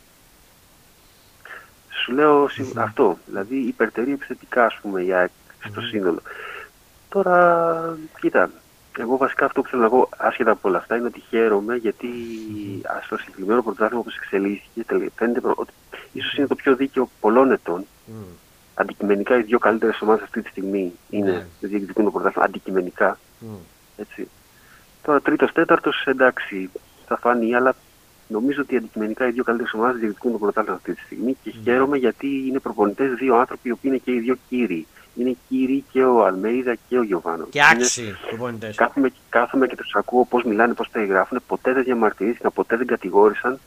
Σου λέω συ- αυτό. Δηλαδή υπερτερεί επιθετικά, ας πούμε, η ΑΕΚ στο σύνολο. Τώρα, κοίτα, εγώ βασικά αυτό που θέλω να πω, άσχετα από όλα αυτά, είναι ότι χαίρομαι γιατί ας, στο συγκεκριμένο πρωτάθλημα όπως εξελίχθηκε, τελε- φαίνεται προ- ότι ίσως είναι το πιο δίκαιο πολλών ετών. Μμ. Αντικειμενικά οι δύο καλύτερες ομάδες αυτή τη στιγμή είναι Ναι. διεκδικούν το πρωτάθλημα αντικειμενικά. Μμ. Έτσι. Τώρα τρίτος, τέταρτος, εντάξει, θα φάνει, αλλά νομίζω ότι αντικειμενικά οι δύο καλύτερες ομάδες διεκδικούν το πρωτάθλημα αυτή τη στιγμή και χαίρομαι γιατί είναι προπονητές δύο άνθρωποι οι οποίοι είναι και οι δύο κύριοι. Είναι κύριοι και ο Αλμέιδα και ο Γιωβάνος. Και άξιοι προπονητές. Κάθομαι, κάθομαι και τους ακούω πώς μιλάνε, πώς περιγράφουν. Ποτέ δεν διαμαρτυρήθηκαν, ποτέ δεν κατηγόρησαν.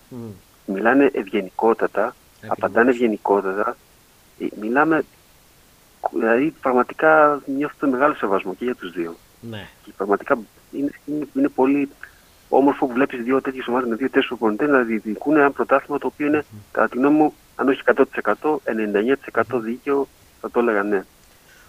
Μιλάνε ευγενικότατα, απαντάνε ευγενικότατα. Ε, Μιλάμε. Δηλαδή, πραγματικά νιώθω μεγάλο σεβασμό και για τους δύο. Ναι. Και πραγματικά είναι, είναι, είναι πολύ όμορφος που βλέπεις δύο τέτοιες ομάδες με δύο τέτοιου προπονητές να διεκδικούν ένα πρωτάθλημα το οποίο είναι, κατά τη γνώμη μου, αν όχι 100%, 99% δίκαιο, θα το έλεγα ναι.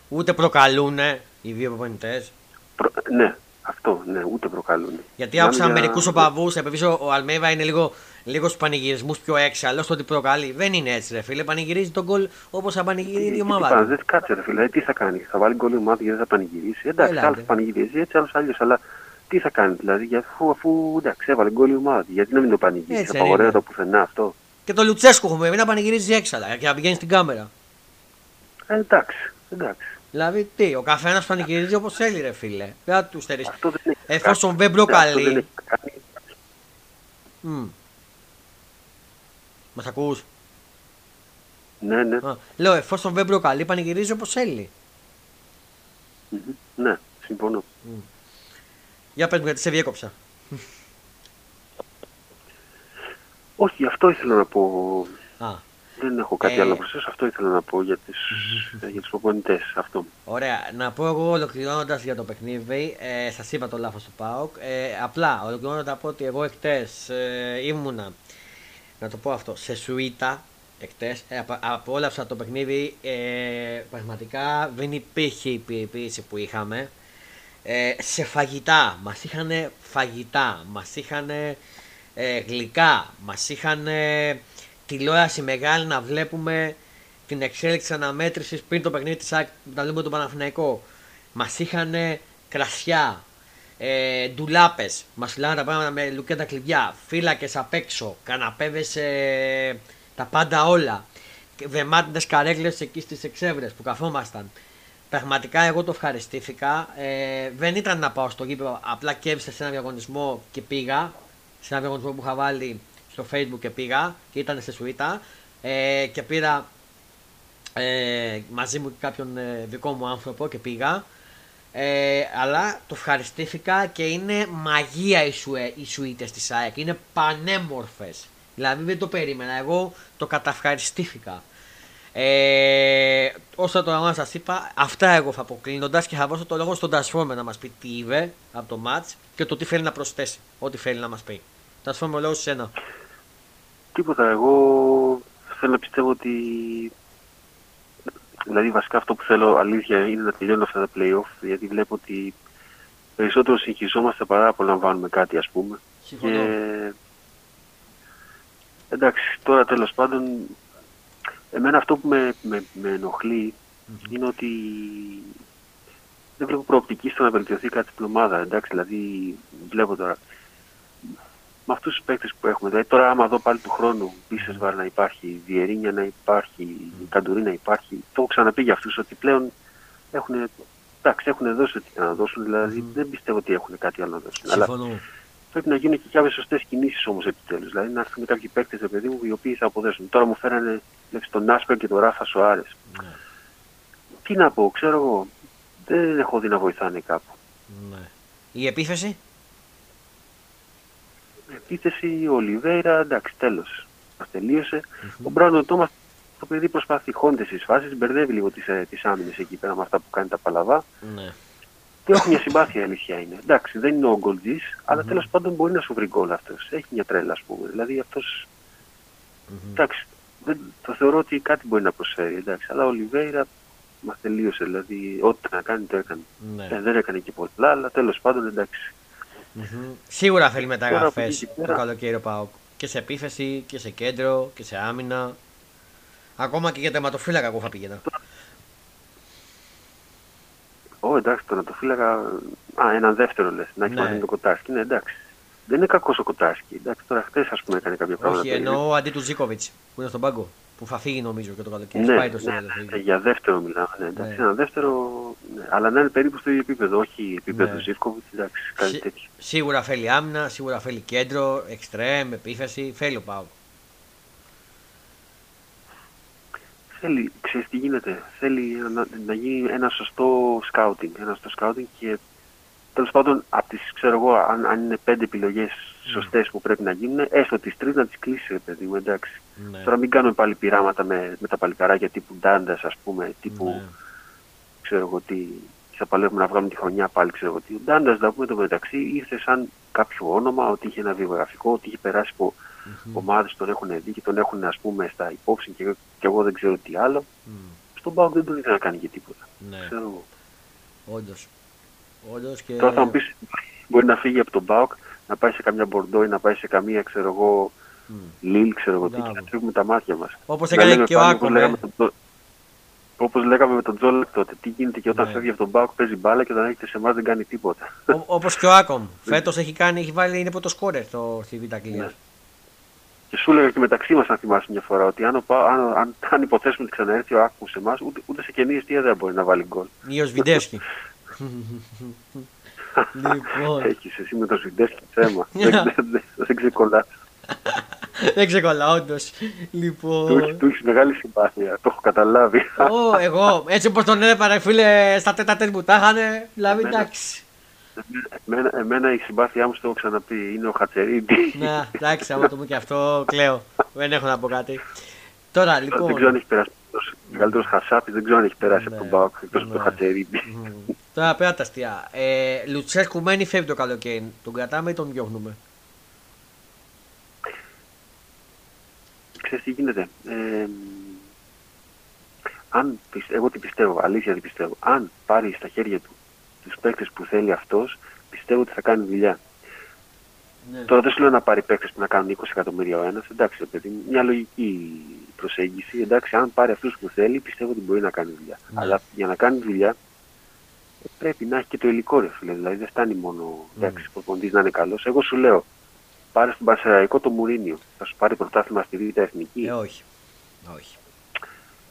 Ούτε προκαλούν οι δύο προπονητές; Προ, ναι, αυτό, ναι, ούτε προκαλούν. Γιατί Μιλάμε άκουσα για- μερικούς οπαδούς, επειδή ο, ο Αλμέιβα είναι λίγο, λίγος στου πανηγυρισμούς πιο έξαλλο, στο ότι προκαλεί. Δεν είναι έτσι, ρε φίλε. Πανηγυρίζει τον γκολ όπως θα πανηγυρίζει η Τι ομάδα. πάνε, του. δεν κάτσε, ρε φίλε, τι θα κάνει, θα βάλει γκολ η ομάδα γιατί δεν θα πανηγυρίσει. Εντάξει, Έλατε. άλλος θα πανηγυρίζει έτσι, άλλος αλλιώς. Αλλά τι θα κάνεις, δηλαδή, για- αφού, αφού εντάξει, έβαλε γκολ η ομάδα, γιατί να μην το πανηγυρίσει, Έτσι θα δεν απαγορεύεται είναι. το πουθενά αυτό. Και το Λουτσέσκου έχουμε πει να πανηγυρίζει έξαλλα και να πηγαίνεις στην κάμερα. Ε, εντάξει, εντάξει. Δηλαδή, τι, ο καθένας πανηγυρίζει όπως θέλει, ρε φίλε. Δεν θα του στερήσει. Αυτό δεν έχει Εφόσον κάνει. δεν Αυτό δεν προκαλεί. έχει κάνει. Μας ακούς; Ναι, ναι. Λέω, εφόσον δεν προκαλεί, πανηγυρίζει όπως θέλει. Μμμ. Ναι, συμφωνώ. Για πες μου γιατί σε διέκοψα. Όχι, αυτό ήθελα να πω. Α, Δεν έχω κάτι Ε. άλλο να προσθέσω. Αυτό ήθελα να πω για, τις, για τους προπονητές. Αυτό. Ωραία. Να πω εγώ ολοκληρώνοντας για το παιχνίδι, ε, σας είπα το λάθος του ΠΑΟΚ. Ε, απλά ολοκληρώνοντας να πω ότι εγώ εχθές ε, ήμουνα, να το πω αυτό, σε σουίτα εχθές. Ε, απα- απόλαυσα το παιχνίδι. Ε, πραγματικά δεν υπήρχε η πίεση που είχαμε. Ε, σε φαγητά. Μας είχαν φαγητά. Μας είχαν ε, γλυκά. Μας είχαν τηλεόραση μεγάλη να βλέπουμε την εξέλιξη αναμέτρησης πριν το παιχνίδι της ΑΕΚ να δούμε τον Παναθηναϊκό. Μας είχαν κρασιά, ε, ντουλάπες, μας φυλάνε τα πράγματα με λουκέτα κλειδιά, φύλακες απ' έξω, καναπέδες, ε, τα πάντα όλα. Και Βεμάτινες καρέκλες εκεί στις εξεύρες που καθόμασταν. Πραγματικά εγώ το ευχαριστήθηκα. Ε, δεν ήταν να πάω στο γήπεδο, απλά κέβησα σε ένα διαγωνισμό και πήγα. Σε ένα διαγωνισμό που είχα βάλει στο facebook και πήγα και ήταν σε σουίτα. Ε, και πήρα ε, μαζί μου και κάποιον ε, δικό μου άνθρωπο και πήγα. Ε, αλλά το ευχαριστήθηκα και είναι μαγεία οι, σουε, οι σουίτες της ΑΕΚ. Είναι πανέμορφες. Δηλαδή δεν το περίμενα. Εγώ το καταυχαριστήθηκα. Ε, όσο το αγώνα σας είπα, αυτά εγώ θα πω κλείνοντα και θα δώσω το λόγο στον Τασφόρμε να μας πει τι είδε από το match και το τι θέλει να προσθέσει. Ό,τι θέλει να μας πει. Τασφόρμε, ο λόγος σε ένα. Τίποτα. Εγώ θέλω να πιστεύω ότι. Δηλαδή, βασικά αυτό που θέλω αλήθεια είναι να τελειώνω αυτά τα playoff. Γιατί βλέπω ότι περισσότερο συγχυζόμαστε παρά απολαμβάνουμε κάτι ας πούμε. Συμφωνώ. Και εντάξει, τώρα τέλος πάντων, εμένα αυτό που με, με, με ενοχλει είναι ότι δεν βλέπω προοπτική στο να βελτιωθεί κάτι στην ομάδα. Εντάξει, δηλαδή βλέπω τώρα με αυτούς τους παίκτες που έχουμε. Δηλαδή τώρα, άμα δω πάλι του χρόνου Μπίσεσβαρ να υπάρχει, Διερίνια να υπάρχει, Καντουρί να υπάρχει, το έχω ξαναπεί για αυτούς ότι πλέον έχουν, εντάξει, έχουν δώσει ό,τι να δώσουν. Δηλαδή δεν πιστεύω ότι έχουν κάτι άλλο να δώσουν. Αλλά Συμφωνώ. Πρέπει να γίνουν και κάποιες σωστές κινήσεις όμως επιτέλους. Δηλαδή να έρθουν κάποιοι παίκτες, παιδί μου, οι οποίοι θα αποδέσουν. Τώρα μου φέρανε βλέπεις, τον Άσπερ και τον Ράφα Σοάρες. Ναι. Τι να πω, ξέρω εγώ. Δεν έχω δει να βοηθάνε κάπου. Ναι. Η επίθεση; Επίθεση, ο Ολιβέηρα, εντάξει, τέλος. Μας τελείωσε. Ο Μπράντον Τόμας το παιδί προσπαθεί χώνται στις φάσεις, μπερδεύει λίγο τις τις άμυνες εκεί πέρα με αυτά που κάνει τα παλαβά. Ναι. Και έχω μια συμπάθεια, η αλήθεια είναι. Εντάξει, δεν είναι ο γκολτζής, αλλά τέλος πάντων μπορεί να σου βρει γκολ αυτός. Έχει μια τρέλα, ας πούμε. Δηλαδή αυτό. Εντάξει, δεν, το θεωρώ ότι κάτι μπορεί να προσφέρει. Εντάξει, αλλά ο Ολιβέηρα μας τελείωσε. Δηλαδή, ό,τι να κάνει το έκανε. Ναι. Ε, δεν έκανε και πολλά, αλλά τέλος πάντων εντάξει. Μμμ. Σίγουρα θέλει Τώρα μεταγραφές από εκεί και το πέρα- καλοκαίρι ο Πάοκ. Και σε επίθεση και σε κέντρο και σε άμυνα. Ακόμα και για τερματοφύλακα εγώ θα πήγαινα. Ω, εντάξει, τώρα το φύλαγα. Α, έναν δεύτερο λες. Να έχει Ναι. μαζί με τον Κοτάσκι. Ναι, εντάξει. Δεν είναι κακός ο Κοτάσκι. Εντάξει, τώρα χθες ας πούμε έκανε κάποια πράγματα. Όχι, εννοώ αντί του Ζήκοβιτς που είναι στον πάγκο. Που θα φύγει νομίζω και το καλοκαίρι. Ναι, Πάει το ναι, σύνολο. ναι, για δεύτερο μιλάμε. Ναι, εντάξει, Ναι. ένα δεύτερο. Ναι, αλλά να είναι περίπου στο ίδιο επίπεδο, όχι επίπεδο Ναι. Ζήφκοβιτ. Εντάξει, κάτι Σι- τέτοιο. Σίγουρα θέλει άμυνα, σίγουρα θέλει κέντρο, εξτρέμ, επίθεση. Θέλει ο Πάοκ. Θέλει, ξέρεις τι γίνεται. Θέλει να, να γίνει ένα σωστό σκάουτινγκ. Ένα σωστό σκάουτινγκ και τέλος πάντων από τις ξέρω εγώ, αν, αν είναι πέντε επιλογές σωστές που πρέπει να γίνουν, έστω τις τρεις να τις κλείσει, ρε παιδί μου, εντάξει. Ναι. Τώρα μην κάνουμε πάλι πειράματα με, με τα παλικαράκια τύπου Ντάντας, ας πούμε, τύπου Ναι. ξέρω εγώ τι. Θα παλεύουμε να βγάλουμε τη χρονιά πάλι, ξέρω εγώ τι. Ο Ντάντας, να πούμε το μεταξύ, ήρθε σαν κάποιο όνομα, ότι είχε ένα βιογραφικό, ότι είχε περάσει από Μμμ. ομάδε τον έχουν δει και τον έχουν ας πούμε στα υπόψη και, και εγώ δεν ξέρω τι άλλο. Μμ. Στον Πάοκ δεν τον ήθελα να κάνει και τίποτα. Ναι, Ξέρω εγώ. όντως. Όντως και. Τώρα θα μου πεις, μπορεί να φύγει από τον Πάοκ, να πάει σε καμιά Μπορντό ή να πάει σε καμία, ξέρω εγώ, Μμ. Λίλ, ξέρω εγώ τι, Μπράβο. και να τρίβουμε τα μάτια μας. Όπως έκανε και ο Άκομ, ε. Όπως λέγαμε με τον Τζόλεκ τότε, τι γίνεται και όταν Ναι. φεύγει από τον Πάοκ παίζει μπάλα και όταν έρχεται σε εμάς δεν κάνει τίποτα. Όπως και ο Άκομ. Φέτος έχει, κάνει, έχει βάλει είναι πρώτο σκόρερ στο, στη Β' Αγγλία. Ναι. Και σου έλεγα και μεταξύ μας, αν θυμάσαι μια φορά, ότι αν, ο Πα- αν, αν, αν υποθέσουμε ότι ξαναέρθει ο Άκου σε εμάς, ούτε, ούτε σε καινή αιστεία δεν μπορεί να βάλει γκολ. Ή ο Σβιντεύσκι. λοιπόν. Έχεις εσύ με το Σιντέσκι θέμα. δεν, δεν, δεν, δεν ξεκολλάς. Δεν ξεκολλά, όντως. Του έχει- Λοιπόν. του έχεις μεγάλη συμπάθεια. Το έχω καταλάβει. Ω, εγώ, έτσι όπως τον έπαρα, φίλε, στα τέτα τέτ που τα είχανε, δηλαδή Εμένα. εντάξει. Εμένα, εμένα η συμπάθειά μου, στο έχω ξαναπεί, είναι ο Χατσερίντη. Να, εντάξει, άμα το μου και αυτό, κλαίω. Δεν έχω να πω κάτι. Τώρα, δεν ξέρω αν λοιπόν. έχει περάσει. Ο μεγαλύτερος Χασάπης δεν ξέρω αν έχει περάσει Ναι, από τον Πάοκ εκτός από ναι. τον Χατσερίντη. μ, Τώρα πέρα τα αστεία. Ε, Λουτσέσκου μένει φεύγει το καλοκαίρι. Τον κρατάμε ή τον διώχνουμε; Ξέρεις τι γίνεται. Ε, αν, πιστε- εγώ τι πιστεύω, αλήθεια τι πιστεύω. Αν πάρει στα χέρια του τους παίκτες που θέλει αυτός, πιστεύω ότι θα κάνει δουλειά. Ναι. Τώρα δεν σου λέω να πάρει παίκτες που να κάνουν 20 εκατομμύρια ο ένας, εντάξει, ρε παιδί, μου, μια λογική προσέγγιση. Εντάξει, αν πάρει αυτούς που θέλει, πιστεύω ότι μπορεί να κάνει δουλειά. Ναι. Αλλά για να κάνει δουλειά, ε, πρέπει να έχει και το υλικό, ρε φίλε. Δηλαδή δεν φτάνει μόνο εντάξει, ο προπονητής να είναι καλός. Εγώ σου λέω, πάρε στον Πασεραϊκό το Μουρίνιο, θα σου πάρει πρωτάθλημα στη Β' Εθνική. Ε, όχι. Όχι.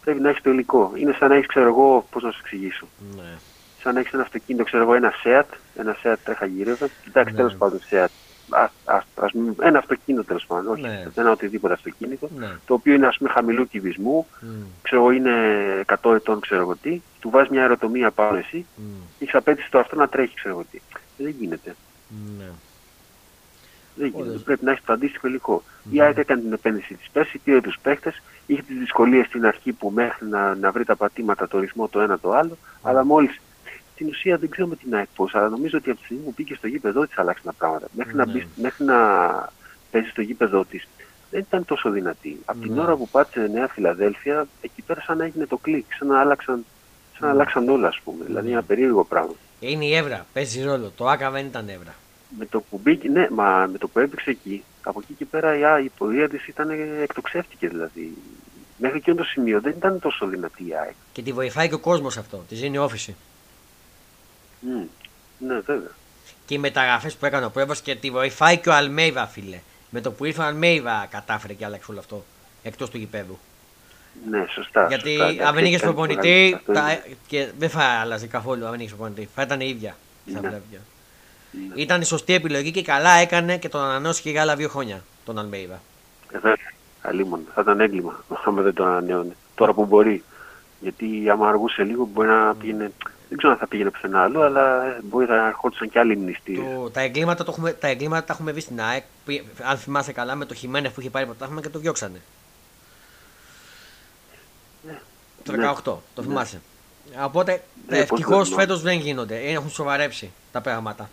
Πρέπει να έχει το υλικό. Είναι σαν να έχεις, ξέρω εγώ, πώς να σου εξηγήσω. Ναι. Σαν να έχεις ένα αυτοκίνητο, ξέρω εγώ, ένα SEAT, ένα SEAT τρέχα γύρευε. Εντάξει, Ναι. τέλος πάντων, SEAT. Α, ας, ας μην- ένα αυτοκίνητο τέλος πάντων, όχι Ναι. ένα οτιδήποτε αυτοκίνητο, Ναι. το οποίο είναι ας πούμε χαμηλού κυβισμού, Μ, ξέρω εγώ είναι 100 ετών, ξέρω εγώ τι, του βάζεις μια αεροτομία πάνω εσύ μ, και έχει απέτηση το αυτό να τρέχει, ξέρω εγώ τι. Δεν γίνεται. Ναι. Δεν γίνεται. Όντως. Πρέπει να έχεις το αντίστοιχο υλικό. Ναι. Η ΑΕΚ έκανε την επένδυση της πέρσι, πήρε τους παίχτε, είχε τις δυσκολίες στην αρχή που μέχρι να, να βρει τα πατήματα, το ρυθμό το ένα το άλλο, αλλά μόλις. Στην ουσία δεν ξέρουμε την ΑΕΚ πώς, αλλά νομίζω ότι από τη στιγμή που μπήκε στο γήπεδο της άλλαξαν τα πράγματα. Μέχρι, να, Ναι. μπει, μέχρι να παίζει στο γήπεδο της δεν ήταν τόσο δυνατή. Από την Ναι. ώρα που πάτησε Νέα Φιλαδέλφια, εκεί πέρα σαν να έγινε το κλικ, σαν να άλλαξαν, σαν να Ναι. αλλάξαν όλα, ας πούμε. Δηλαδή ένα περίεργο πράγμα. Είναι η Εύρα. Παίζει ρόλο. Το Άκα δεν ήταν Εύρα. Με το που μπήκε, ναι, μα με το που έπαιξε εκεί, από εκεί και πέρα η, α- η πορεία της ήταν εκτοξεύτηκε δηλαδή. Μέχρι εκείνο το σημείο δεν ήταν τόσο δυνατή η ΑΕΚ. Και τη βοηθάει και ο κόσμος αυτό. Της δίνει όφηση. Μμ. Ναι, βέβαια. Και οι μεταγραφές που έκανε ο Πρέβο και τη βοηθάει και ο Αλμέιβα, φίλε. Με το που ήρθε ο Αλμέιβα κατάφερε και άλλαξε όλο αυτό. Εκτός του γηπέδου. Ναι, σωστά. Γιατί σωστά, εντάξει, αν δεν είχες ήταν προπονητή. μεγάλη- αυτό τα- είναι. και δεν θα άλλαζε καθόλου αν δεν είχες προπονητή. Θα ήταν η ίδια. στα Ναι. βλέπει. Ναι. Ήταν η σωστή επιλογή και καλά έκανε και τον ανανεώθηκε για άλλα δύο χρόνια τον Αλμέιβα. Ε, βέβαια. Αλίμον. Θα ήταν έγκλημα άμα δεν τον ανανέωνε. Τώρα που μπορεί. Γιατί άμα αργούσε λίγο μπορεί να πήγαινε. Δεν ξέρω αν θα πήγαινε πουθενά άλλο, αλλά ε, μπορεί να ερχόντουσαν και άλλοι μνηστήρες. Το, τα, εγκλήματα το έχουμε, τα εγκλήματα τα έχουμε δει στην ΑΕΚ. που, αν θυμάσαι καλά, με το Χιμένεφ που είχε πάρει πρωτάθλημα και το διώξανε. Το 18, το θυμάσαι. Οπότε Ναι, ευτυχώ πώς δεν φέτος δεν γίνονται. Έχουν σοβαρέψει τα πράγματα.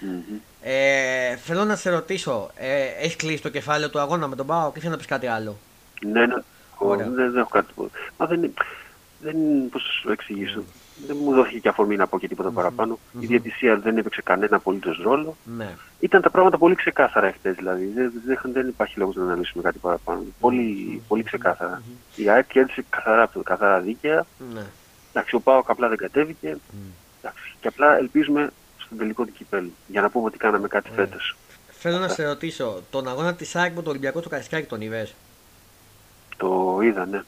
Μμμ. Ε, θέλω να σε ρωτήσω, ε, έχεις κλείσει το κεφάλαιο του αγώνα με τον Πάο και θέλω να πεις κάτι άλλο; Ναι, ναι. Ωραία. Δεν, δεν έχω κάτι που. Μα δεν, είναι- δεν πώς θα σου εξηγήσω. Δεν μου δόθηκε και αφορμή να πω και τίποτα παραπάνω. Η διαιτησία δεν έπαιξε κανένα απολύτως ρόλο. Ναι. Ήταν τα πράγματα πολύ ξεκάθαρα χτε δηλαδή. Δεν, δεν, δεν υπάρχει λόγος να αναλύσουμε κάτι παραπάνω. Πολύ, πολύ ξεκάθαρα. Η ΑΕΚ κέρδισε καθαρά, καθαρά δίκαια. ναι. Εντάξει, ο Πάοκ απλά δεν κατέβηκε. Εντάξει, και απλά ελπίζουμε στον τελικό του κυπέλου. Για να πούμε ότι κάναμε κάτι Ωραία. φέτος. Θέλω να σε ρωτήσω, τον αγώνα της ΑΕΚ με το Ολυμπιακό του Καρισκάκη τον είδες; Το είδα, ναι.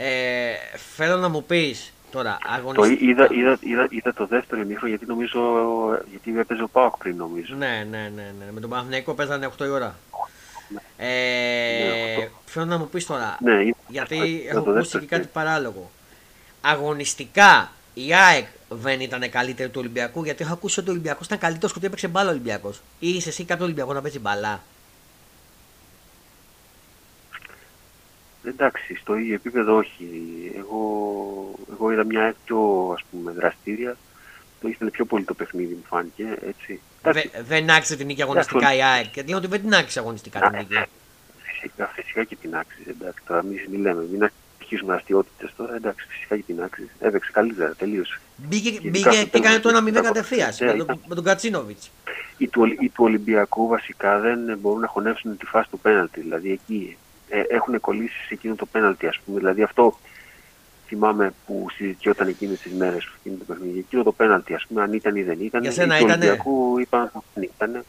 Ε, θέλω να μου πεις τώρα, Το αγωνιστικά. ει- είδα, είδα, είδα, είδα το δεύτερο ημίχρονο γιατί νομίζω. Γιατί έπαιζε ο Πάοκ πριν νομίζω. Ναι, ναι, ναι, ναι. Με τον Παναθηναϊκό παίζανε 8 η ώρα. Ε, Ναι, οκτώ. θέλω να μου πεις τώρα, Ναι, είδα- γιατί είδα έχω το ακούσει δεύτερο. και κάτι παράλογο. Αγωνιστικά η ΑΕΚ δεν ήταν καλύτερη του Ολυμπιακού, γιατί έχω ακούσει ότι ο Ολυμπιακός ήταν καλύτερος και ότι έπαιξε μπάλα ο Ολυμπιακός. Ή είσαι εσύ κάποιος Ολυμπιακός να παίζει μπαλά. Εντάξει, στο ίδιο επίπεδο όχι. Εγώ, εγώ είδα μια πιο ας πούμε, δραστήρια. Το ήθελε πιο πολύ το παιχνίδι, μου φάνηκε. Έτσι. Εντάξει, Δε- δεν άξιζε την νίκη αγωνιστικά η ΑΕΚ. Γιατί λέω ότι δεν την άξιζε αγωνιστικά την νίκη. φυσικά, φυσικά και την άξιζε. Εντάξει, τώρα μην μη λέμε, μην αρχίσουμε αστείωτητες τώρα. Εντάξει, φυσικά και την άξιζε. Έπαιξε καλύτερα, τελείωσε. Μπήκε, Γενικά μπήκε στο και έκανε το 1-0 τέλος, κατευθείαν ήταν- με, τον- με τον Κατσίνοβιτς. Οι του, Ολυ- οι του Ολυμπιακού βασικά δεν μπορούν να χωνεύσουν τη φάση του πέναλτη. Δηλαδή εκεί ε, έχουν κολλήσει σε εκείνο το πέναλτι, ας πούμε. Δηλαδή αυτό θυμάμαι που συζητιόταν εκείνες τις μέρες που εκείνο το παιχνίδι. Εκείνο το πέναλτι, ας πούμε, αν ήταν ή δεν ήταν. Για Οι σένα του ήτανε; Ολυμπιακού είπαν ότι δεν ήταν.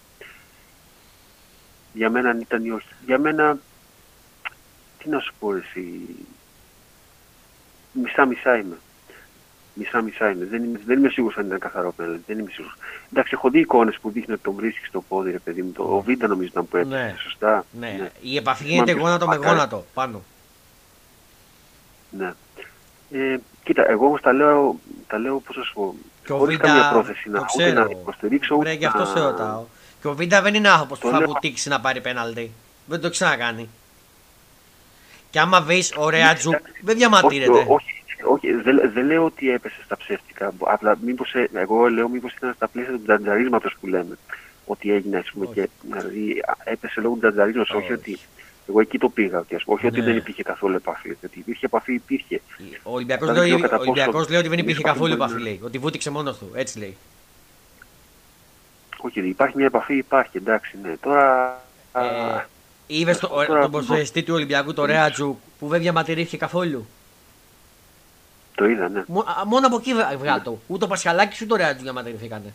Για μένα αν ήταν ή όχι. Για μένα, τι να σου πω εσύ, μισά-μισά είμαι. Μισά-μισά είμαι. Δεν είμαι, δεν είμαι σίγουρος αν ήταν καθαρό πέναλτι. Δεν είμαι σίγουρος. Εντάξει, έχω δει εικόνες που δείχνει ότι τον βρίσκει στο πόδι, ρε παιδί μου. Το, ο Βίντα νομίζω ήταν που έπαιζε. Ναι. Σωστά. Ναι. η επαφή Θυμάμαι γίνεται ποιος γόνατο με το μακάρι. γόνατο πάνω. Ναι. Ε, κοίτα, εγώ όμως τα λέω, τα λέω πώς να σου πω, Και ο χωρίς Βίντα, καμία πρόθεση να, το ούτε να ξέρω. υποστηρίξω, ούτε Βρε, γι' αυτό να... σε ρωτάω. Και ο Βίντα δεν είναι άνθρωπος που Το θα λέω. βουτήξει να πάρει πέναλτι. Δεν το ξανακάνει. Και άμα βρεις ωραία τζου, δεν διαμαρτύρεται. Όχι, όχι, όχι δεν, δεν λέω ότι έπεσε στα ψεύτικα. Απλά μήπως, ε, εγώ λέω μήπως ήταν στα πλαίσια του τζαντζαρίσματος που λέμε. Ότι έγινε, ας πούμε, Όχι. και δηλαδή, α, έπεσε λόγω του τζαντζαρίσματος, όχι Όχι. ότι... Εγώ εκεί το πήγα, και, ας πούμε, όχι ότι Ναι. δεν υπήρχε καθόλου επαφή. Ότι υπήρχε επαφή, υπήρχε. Ο Ολυμπιακός Δεν λέει, ξέρω κατά ο πόσο Ολυμπιακός λέει ότι δεν υπήρχε δύσκολο καθόλου μπορεί επαφή. να- Λέει. Ότι βούτυξε μόνος του. Έτσι λέει. Όχι, υπάρχει μια επαφή, υπάρχει, εντάξει, ναι. Τώρα... α, Ε, Είδες το, τώρα- τον προσφυγιστή του Ολυμπιακού, το Ρέατζου, που δεν διαμαρτυρήθηκε καθόλου; Το είδα, ναι. Μο- α, Μόνο από εκεί βγάλει το. Ούτε ο Πασχαλάκης ούτε ο Ρέατζου διαμαρτυρηθήκανε.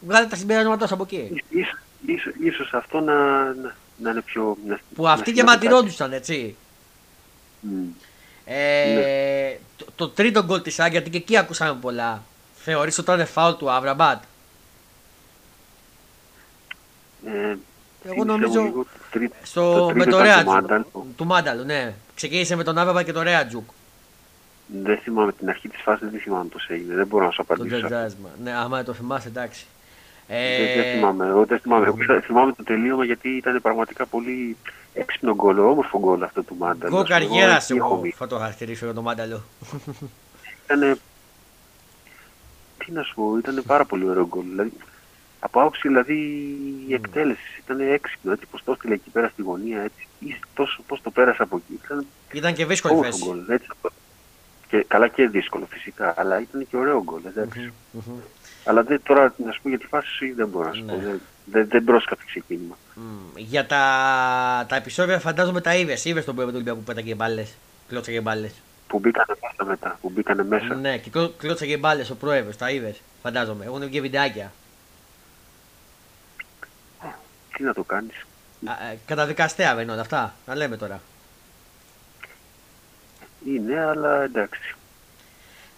Βγάλε τα συμπεράσματά σου από εκεί. Ίσως, ίσως, ίσως αυτό να, να, να είναι πιο... Να, Που να αυτοί σημαίνει διαμαρτυρόντουσαν, έτσι. κάτι. Μμ. Ε, το, το τρίτο γκολ της Άγκια, γιατί και εκεί ακούσαμε πολλά. Θεωρείς ότι ήταν φάουλ του Αβραμπάτ. Ε, Εγώ θύμισε μου νομίζω λίγο το τρίτο- Στο, το με τρίτο το ήταν Ρέατζουκ. Μάνταλο. Του Μάνταλου, ναι. Ξεκίνησε με τον Άβραμπατ και τον Ρέατζουκ. Δεν θυμάμαι την αρχή της φάσης, δεν θυμάμαι πώς έγινε. Δεν μπορώ να σου Το απαντήσω. τζατζάσμα. Ναι, άμα το θυμάσαι, εντάξει. Δεν, Ε, δεν θυμάμαι. Εγώ δεν θυμάμαι. Εγώ ξα- θυμάμαι το τελείωμα γιατί ήταν πραγματικά πολύ έξυπνο γκολ, όμορφο γκολ αυτό του Μάνταλος. Γκολ Ας πούμε, καριέρας εκεί έχω εγώ μείνει. θα το χαρακτηρίσω για τον Μάνταλο. Ήτανε... Τι να σου πω, ήταν πάρα πολύ ωραίο γκολ. Δηλαδή, από άποψη δηλαδή η εκτέλεσης ήταν έξυπνο, έτσι πως το έστειλε εκεί πέρα στη γωνία, έτσι, ή τόσο, πώς το πέρασε από εκεί. Ήταν Ήταν και δύσκολη όμορφο θέση. γκολ, έτσι. Και και, καλά και δύσκολο φυσικά, αλλά ήταν και ωραίο γκολ. εντάξει. Αλλά δεν, τώρα να σου πω για τη φάση δεν μπορώ να σου πω. Ναι. Δεν, δεν, δεν πρόσκαται ξεκίνημα. Μμ, Για τα, τα επεισόδια φαντάζομαι τα είδες. Είδες τον πρόεδρο του Ολυμπιακού που πέταγε μπάλες. Κλώτσαγε μπάλες. Που μπήκανε μέσα μετά. Που μπήκανε μέσα. Ναι, και κλώ- κλώτσαγε μπάλες ο πρόεδρος. Τα είδες. Φαντάζομαι. Έχουν βγει βιντεάκια. Τι να το κάνεις. Α, ε, Καταδικαστέα δεν είναι όλα αυτά. Να λέμε τώρα. Είναι, αλλά εντάξει.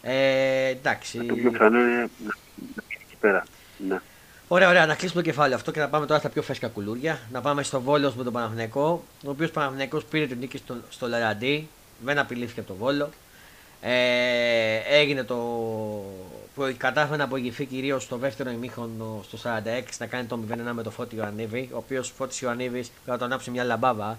Ε, εντάξει. Το πιο πιθανό είναι να να είναι εκεί πέρα. Ναι. Ωραία, ωραία, να κλείσουμε το κεφάλαιο αυτό και να πάμε τώρα στα πιο φρέσκα κουλούρια. Να πάμε στο Βόλος με τον Παναθηναϊκό. Ο οποίος Παναθηναϊκός πήρε την νίκη στο, στο Λαραντί. Δεν απειλήθηκε από τον Βόλο. Ε, έγινε το. που κατάφερε να απογευθεί κυρίως στο δεύτερο ημίχρονο στο 46 να κάνει το 0-1 με το Φώτη Ιωαννίδη. Ο οποίος Φώτη Ιωαννίδης πρέπει να το ανάψει μια λαμπάβα.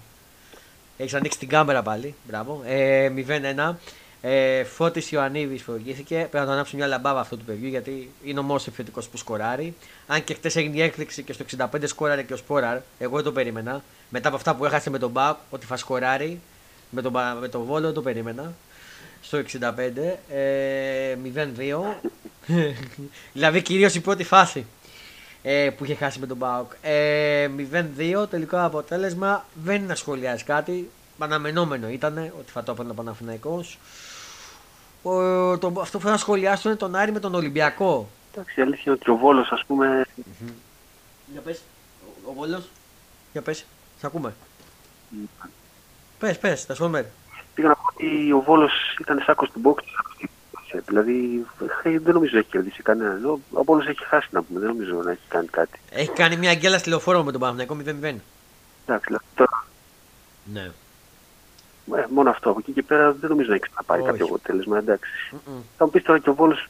Έχεις ανοίξει την κάμερα πάλι. Μπράβο. Ε, 0-1. Ε, Φώτης Ιωαννίδης προηγήθηκε. Πρέπει να το ανάψει μια λαμπάβα αυτό του παιδιού γιατί είναι ο μόνος επιθετικός που σκοράρει. Αν και χτες έγινε η έκπληξη και στο 65 σκόραρε και ο Σπόραρ. Εγώ δεν το περίμενα. Μετά από αυτά που έχασε με τον Μπακ ότι θα σκοράρει. Με τον, Πα- με τον Βόλο δεν το περίμενα. Στο 65. Ε, 0-2. δηλαδή κυρίως η πρώτη φάση ε, που είχε χάσει με τον Μπάουκ. Ε, 0-2, τελικό αποτέλεσμα. Δεν είναι να σχολιάζει κάτι. Αναμενόμενο ήταν ότι θα το έπαιρνε ο Παναθηναϊκός. Ο, το, αυτό που θέλω να σχολιάσω είναι τον Άρη με τον Ολυμπιακό. Εντάξει, η αλήθεια είναι ότι ο Βόλος, ας πούμε, Για πες, ο, ο Βόλος. Για πες, σ' ακούμε. Πες, πες, τα σώμερ. πήγα να πω ότι ο Βόλος ήταν σάκος του box. Δηλαδή, ε, δεν νομίζω έχει κερδίσει κανέναν. Ο, ο Βόλος έχει χάσει να πούμε, δεν νομίζω να έχει κάνει κάτι. Έχει κάνει μια γκέλα στη λεωφόρο με τον Παναθηναϊκό 0-0. Εντάξει, δηλαδή, τώρα, Ναι. ε, μόνο αυτό. Από εκεί και πέρα δεν νομίζω να έχει ξαναπάει Όχι. κάποιο αποτέλεσμα. Εντάξει. Μμμ. Θα μου πεις τώρα και ο Βόλος,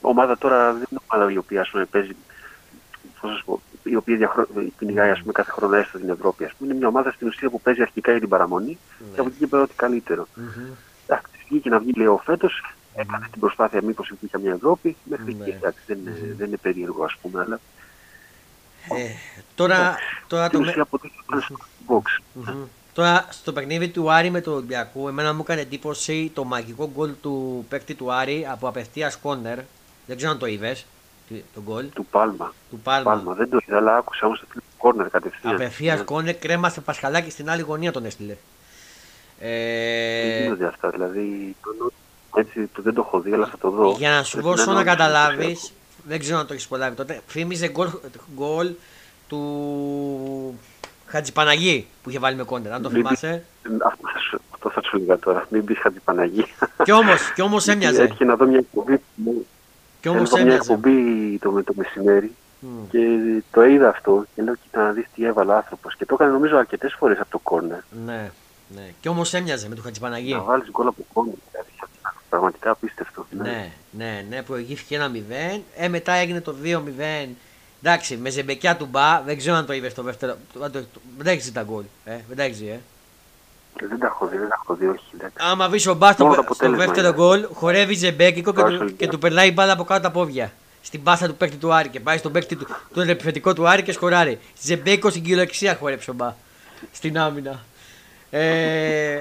ομάδα τώρα δεν είναι ομάδα η οποία ας πούμε, παίζει, πώς να σου πω, η οποία διαχρό... κυνηγάει ας πούμε, κάθε χρόνο έστω την Ευρώπη. Ας πούμε. Είναι μια ομάδα στην ουσία που παίζει αρχικά για την παραμονή και από εκεί και πέρα ό,τι καλύτερο. Μμμ. Εντάξει, βγήκε να βγει λέω φέτος, έκανε την προσπάθεια μήπως υπήρχε μια Ευρώπη. Μέχρι Ναι. εκεί εντάξει, δεν, είναι- δεν είναι περίεργο ας πούμε, αλλά Ε, τώρα, τώρα στην το, με- ουσία αποτελεί ένα box. Μμμ. Τώρα στο παιχνίδι του Άρη με τον Ολυμπιακό, εμένα μου έκανε εντύπωση το μαγικό γκολ του παίκτη του Άρη από απευθείας κόνερ. Δεν ξέρω αν το είδες. Το γκολ Του Πάλμα. του Πάλμα. Πάλμα. Δεν το είδα, αλλά άκουσα όμως το κόρνερ κατευθείαν. Απευθείας Ναι. κόνερ, κρέμασε Πασχαλάκι στην άλλη γωνία τον έστειλε. Δεν Ε, γίνονται αυτά. Δηλαδή, το, έτσι, το, δεν το έχω δει, αλλά θα το δω. για να σου Πρέπει δώσω είναι να όντως καταλάβεις, εντυπωσιακό. δεν ξέρω αν το έχεις προλάβει τότε. Θύμιζε γκολ, γκολ του Χατζηπαναγή που είχε βάλει με κόντερ. Αν το Μην θυμάσαι. Ε, Αυτό θα σου, αυτό θα σου έλεγα τώρα. Μην πεις Χατζηπαναγή. Κι όμως κι όμως έμοιαζε. Έτυχε να δω μια εκπομπή. Κι όμως Έβλεπα μια έμοιαζε. εκπομπή το, με το μεσημέρι Μμ. και το είδα αυτό και λέω κοίτα να δεις τι έβαλε ο άνθρωπος και το έκανε νομίζω αρκετές φορές από το κόρνερ. Ναι, ναι. Κι όμως έμοιαζε με τον Χατζηπαναγή. Να βάλεις γκολ από κόρνερ. Δηλαδή, Πραγματικά απίστευτο. Ναι, ναι, ναι, προηγήθηκε ένα 0. Ε, μετά έγινε το 2-0. Εντάξει, με ζεμπεκιά του μπα, δεν ξέρω αν το είδες στο δεύτερο. το- το- το- Δεν τα έχεις δει τα γκολ. Ε, δεν τα έχεις δει, ε. Δεν τα έχω δει, δεν τα έχω δει, όχι. εντάξει. Άμα βρεις ο μπα στο, Μόνο το στο αποτέλεσμα δεύτερο είναι. γκολ, χορεύει ζεμπέκικο και, Βάζει του, Ολυμπιακό. και του περνάει η μπάλα από κάτω τα πόδια. Στην πάσα του παίκτη του Άρη και πάει στον παίκτη του, τον επιθετικό του Άρη και σκοράρει. Ζεμπέκικο στην κυριολεξία χορέψε ο μπα. Στην άμυνα. Ε,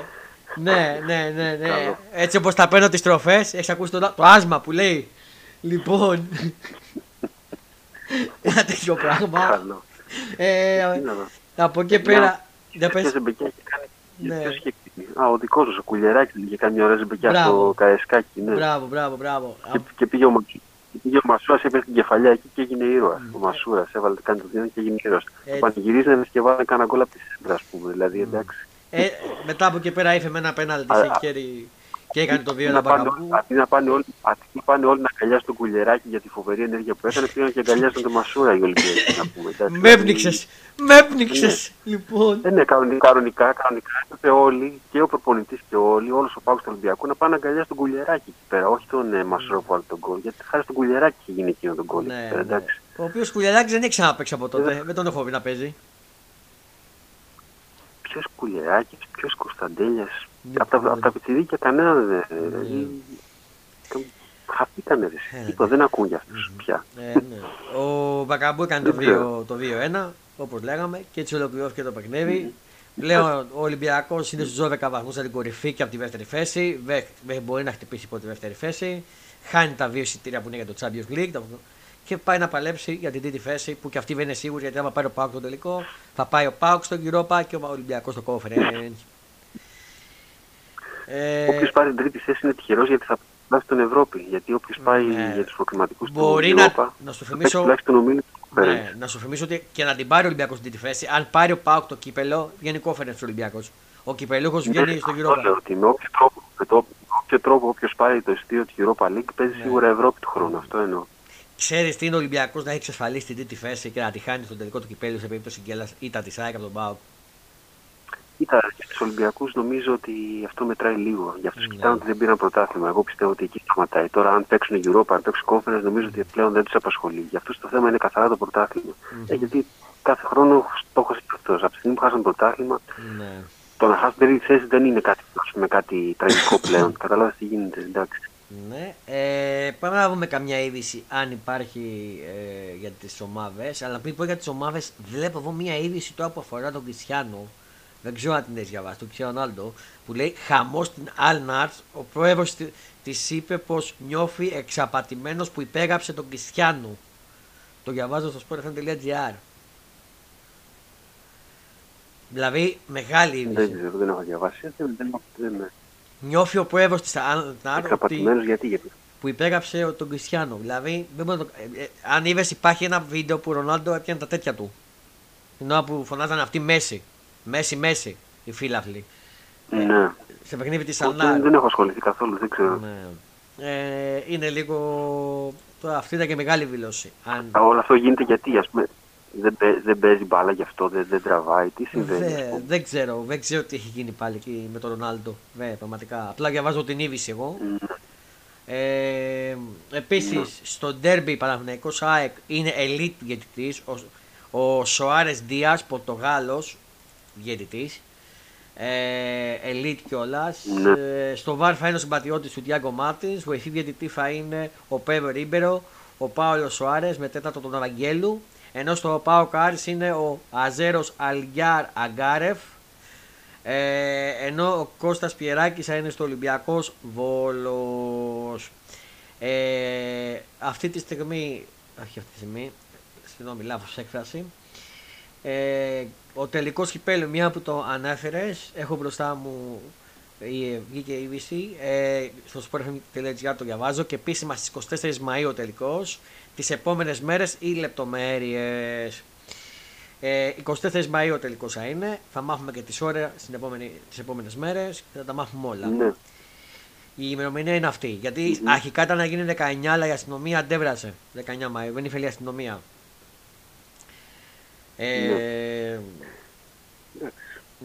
ναι, ναι, ναι, ναι. Καλό. Έτσι όπως τα παίρνω τις τροφέ, έχεις ακούσει το, το άσμα που λέει. Λοιπόν. Ένα τέτοιο πράγμα. Καλό. Ε, Τι να δω. από εκεί πέρα. Για Ποια πες. ζεμπεκιά έχει κάνει. Ναι. Ποιος είχε κάνει. Α, ο δικός σου, ο Κουλιεράκης είχε κάνει μια ωραία ζεμπεκιά Μπράβο. στο Καεσκάκι. Ναι. Μπράβο, μπράβο, μπράβο. Και, και πήγε ο, Μα- και πήγε ο Μασούρας, έπαιζε την κεφαλιά εκεί και έγινε ήρωας. Ο Μασούρας έβαλε κάνει το δίνο και έγινε ήρωας. Ναι. Έτσι. Το πανηγυρίζανε και βάλανε κανένα γκολ από τη σέντρα, ας πούμε. Δηλαδή, εντάξει. Ε, μετά από εκεί πέρα ήρθε με ένα πέναλτι Α, σε α. χέρι και έκανε το 2 Αντί ένα να πάνε, μπακαμπού. αντί να πάνε όλοι, αντί να πάνε όλοι να αγκαλιάσουν τον κουλεράκι για τη φοβερή ενέργεια που έκανε, πήγαν και αγκαλιάσουν τον Μασούρα οι Ολυμπιακοί. να πούμε, εντάξει. Με Δηλαδή, έπνιξε! Με έπνιξες! Λοιπόν. Δεν είναι κανονικά, κανονικά, κανονικά έπρεπε όλοι, και ο προπονητής και όλοι, όλος ο πάγος του Ολυμπιακού να πάνε να αγκαλιάσουν τον κουλεράκι εκεί πέρα. Όχι τον ε, Μασούρα που βάλει τον γκολ. Γιατί χάρη στον κουλεράκι είχε γίνει εκείνο τον γκολ. εκεί Ναι, πέρα, ναι. εντάξει. Ο οποίος κουλιαδάκι δεν έχει ξαναπέξει από τότε. Ε. Δεν τον έχω δει να παίζει. Ποιος κουλεράκι, ποιος Κωνσταντέλιας. Λοιπόν. Από τα, απ' τα πιτσιρίκια κανένα δεν. ε, Δηλαδή. Χαθήκανε ρε. Ε, Τίποτα, δεν ακούν για αυτούς πια. Ε, ναι. Ο Μπακαμπού έκανε το Δεν ξέρω. 2 το 2-1, όπως λέγαμε, και έτσι ολοκληρώθηκε το παιχνίδι. Λέω ο Ολυμπιακός είναι στους 12 βαθμούς από την κορυφή και από τη δεύτερη θέση. Δεν μπορεί να χτυπήσει υπό τη δεύτερη θέση. Χάνει τα δύο εισιτήρια που είναι για το Champions League και πάει να παλέψει για την τρίτη θέση που και αυτή δεν είναι σίγουρη γιατί άμα πάει ο Πάουκ στο τελικό θα πάει ο Πάουκ στο Europa και ο Ολυμπιακός στο Conference. Ε, Όποιος πάρει την τρίτη θέση είναι τυχερός γιατί θα πάει στην Ευρώπη. Γιατί όποιος πάει ναι. για τους προκριματικούς του Μπορεί να, Europa, να σου θυμίσω. Ναι, να σου θυμίσω ότι και να την πάρει ο Ολυμπιακός στην τρίτη θέση, αν πάρει ο Πάουκ το κύπελο, βγαίνει Conference ο Ολυμπιακός. Ο κυπελούχος ναι, βγαίνει στο Europa. Λέω ότι με όποιο τρόπο, με το, όποιο τρόπο όποιος πάρει το ειστήριο του Europa League παίζει ναι. σίγουρα Ευρώπη του χρόνου. Αυτό εννοώ. Ξέρεις τι είναι ο Ολυμπιακός να έχει εξασφαλίσει την τρίτη θέση και να τη χάνει στο τελικό του κυπέλου σε περίπτωση γκέλας ή τα της ΑΕΚ από τον Πάουκ. Κοίτα, για του Ολυμπιακούς νομίζω ότι αυτό μετράει λίγο. Για αυτού ναι. κοιτάνε ότι δεν πήραν πρωτάθλημα. Εγώ πιστεύω ότι εκεί σταματάει. Τώρα, αν παίξουν Europa, αν παίξουν Conference, νομίζω ότι πλέον δεν τους απασχολεί. Για αυτού το θέμα είναι καθαρά το πρωτάθλημα. Mm-hmm. Ε, γιατί κάθε χρόνο στόχο είναι αυτό. Από τη στιγμή που χάσαν πρωτάθλημα, ναι. το να χάσουν τρίτη θέση δεν είναι κάτι, με κάτι τραγικό πλέον. Καταλάβει τι γίνεται. Εντάξει. Ναι. Ε, πάμε να δούμε καμιά είδηση αν υπάρχει ε, για τις ομάδες. Αλλά πριν πω για τις ομάδες, βλέπω εδώ μια είδηση τώρα που αφορά τον Κριστιανό δεν ξέρω αν την έχεις διαβάσει, του Ρονάλντο, που λέει χαμός στην Αλνάρτ. Ο πρόεδρος τη είπε πως νιώθει εξαπατημένος που υπέγραψε τον Κριστιανό. Το διαβάζω στο sport.gr. Δηλαδή, μεγάλη είδηση. Δεν ξέρω, δεν έχω διαβάσει. Δεν, δεν, Νιώθει ο πρόεδρο της Αλνάρτ. Εξαπατημένο γιατί, γιατί; Που υπέγραψε τον Κριστιανό. Δηλαδή, δεν το... Ε, ε, αν είδες, υπάρχει ένα βίντεο που ο Ρονάλντο έπιανε τα τέτοια του. Την ώρα που φωνάζανε αυτή μέση. Μέση-μέση οι φίλαθλοι. Ναι. Σε παιχνίδι της Αλνάρ. Δεν, δεν έχω ασχοληθεί καθόλου, δεν ξέρω. Ναι. Ε, είναι λίγο. Τώρα, αυτή ήταν και μεγάλη δήλωση. Αν... Όλο αυτό γίνεται γιατί, ας πούμε, δεν, δεν παίζει μπάλα γι' αυτό, δεν, δεν τραβάει. Τι συμβαίνει. Δεν, δεν ξέρω, δεν ξέρω τι έχει γίνει πάλι εκεί με τον Ρονάλντο. Βε, πραγματικά. Απλά διαβάζω την είδηση εγώ. Μμ. Ε, Επίσης, μμ. στο ντέρμπι Παναθυναϊκό ΑΕΚ είναι ελίτ διαιτητής. Ο, ο Σοάρες Δίας, Πορτογάλος, διαιτητής. Ε, ελίτ κιόλας. Ναι. Ε, στο VAR θα είναι ο συμπατριώτης του Τιάγκο Μάρτιν. Βοηθοί διαιτητή θα είναι ο Πέβο Ριμπέιρο, ο Πάολο Σοάρε με τέταρτο τον Αραγγέλου. Ενώ στο Πάο Κάρις είναι ο Αζέρος Αλγιάρ Αγκάρεφ. Ε, ενώ ο Κώστας Πιεράκης θα είναι στο Ολυμπιακός Βόλος. Ε, αυτή τη στιγμή, όχι αυτή τη στιγμή, συγγνώμη λάθος έκφραση, ε, ο τελικός κυπέλου, μια που το ανέφερες, έχω μπροστά μου βγήκε η είδηση. Ε, στο sport.gr το διαβάζω και επίσημα στις 24 Μαου ο τελικό. Τις επόμενες μέρες οι λεπτομέρειες. Ε, 24 Μαου ο τελικό θα είναι. Θα μάθουμε και τις ώρες τις επόμενες μέρες και θα τα μάθουμε όλα. Ναι. Η ημερομηνία είναι αυτή. Γιατί mm-hmm. αρχικά ήταν να γίνει 19, αλλά η αστυνομία αντέβρασε 19 Μαου. Δεν ήθελε η αστυνομία. Ε,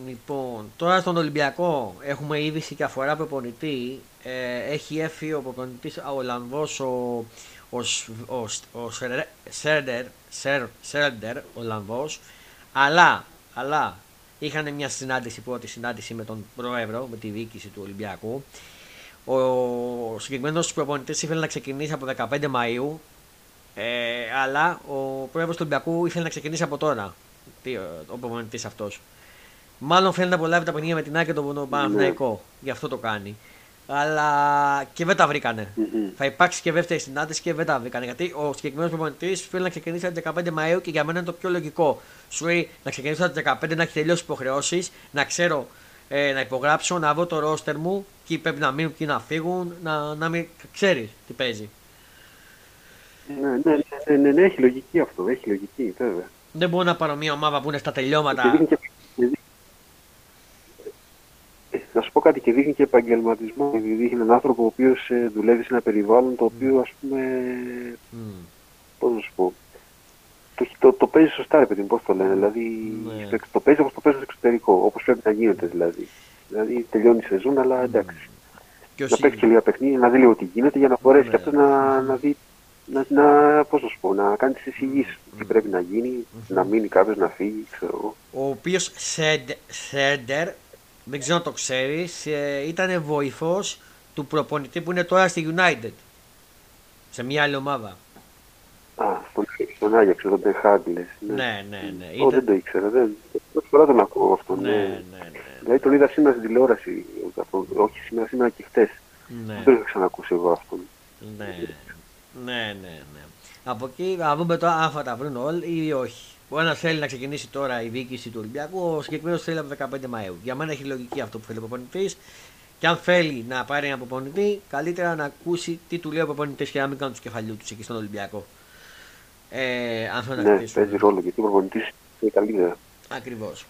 Λοιπόν, τώρα στον Ολυμπιακό έχουμε είδηση και αφορά προπονητή. Ε, έχει έφυγει ο προπονητής ο Ολλανδό ο, ο, ο, ο Σέρντερ, Σέρντερ Ολλανδό. Αλλά, αλλά είχαν μια συνάντηση, πρώτη συνάντηση με τον Πρόεδρο, με τη διοίκηση του Ολυμπιακού. Ο συγκεκριμένος προπονητής ήθελε να ξεκινήσει από 15 Μαου ε, αλλά ο πρόεδρος του Ολυμπιακού ήθελε να ξεκινήσει από τώρα. Τι, ο προπονητής αυτός. Μάλλον θέλει να απολαύει τα παιχνίδια με την Άκη και τον Παναθηναϊκό. Ναι. Γι' αυτό το κάνει. Αλλά και δεν τα βρηκανε mm-hmm. Θα υπάρξει και δεύτερη συνάντηση και δεν τα βρήκανε. Γιατί ο συγκεκριμένος προπονητής θέλει να ξεκινήσει από 15 Μαου και για μένα είναι το πιο λογικό. Σου λέει να ξεκινήσω από 15, να έχει τελειώσει υποχρεώσεις, να ξέρω ε, να υπογράψω, να βρω το ρόστερ μου, και πρέπει να μείνουν, και να φύγουν, να, να μην ξέρεις τι παίζει. Ναι, ναι, ναι, ναι, ναι, έχει λογική αυτό. Έχει λογική, βέβαια. Δεν μπορώ να πάρω μια ομάδα που είναι στα τελειώματα. Και, να σου πω κάτι και δείχνει και επαγγελματισμό. Δείχνει έναν άνθρωπο ο οποίος ε, δουλεύει σε ένα περιβάλλον το οποίο ας πούμε. Mm. Πώς να σου πω. Το, το, το παίζει σωστά, ρε παιδί πώς το λένε. Δηλαδή mm. το παίζει όπως το παίζει στο εξωτερικό. Όπως πρέπει να γίνεται δηλαδή. Δηλαδή τελειώνει η σεζόν, αλλά εντάξει. Mm. Να παίξει και λίγα παιχνίδια, να δει λίγο τι γίνεται για να μπορέσει και αυτός να, να δει. Να, να, πώς να σου πω, να κάνει τις εισηγήσεις. Τι πρέπει να γίνει, να μείνει κάποιος, να φύγει, ξέρω εγώ. Ο οποίος Σέντερ δεν ξέρω αν το ξέρεις, ε, ήταν βοηθός του προπονητή που είναι τώρα στη United. Σε μια άλλη ομάδα. Α, στον, στον Άγιαξ, τον Τεχάγκλε. Ναι, ναι, ναι. ναι. Ήταν... δεν το ήξερα. Δεν... φορά τον ακούω αυτό. Ναι, ναι, ναι. Δηλαδή τον είδα σήμερα στην τηλεόραση. Όχι σήμερα, σήμερα και χτες. ναι. Δεν τον είχα ξανακούσει εγώ αυτόν. Ναι, ναι, ναι, ναι. Από εκεί να δούμε τώρα αν θα τα βρουν όλοι ή όχι. Ο ένας θέλει να ξεκινήσει τώρα η διοίκηση του Ολυμπιακού, ο συγκεκριμένος θέλει από το 15 Μαου. Για μένα έχει λογική αυτό που θέλει ο προπονητής. Και αν θέλει να πάρει ένα προπονητή, καλύτερα να ακούσει τι του λέει ο προπονητής και να μην κάνουν τους κεφαλιούς τους εκεί στον Ολυμπιακό. Ε, αν θέλουν να Ναι, χτίσουν. παίζει ρόλο γιατί ο προπονητής είναι καλή ιδέα. Ακριβώς.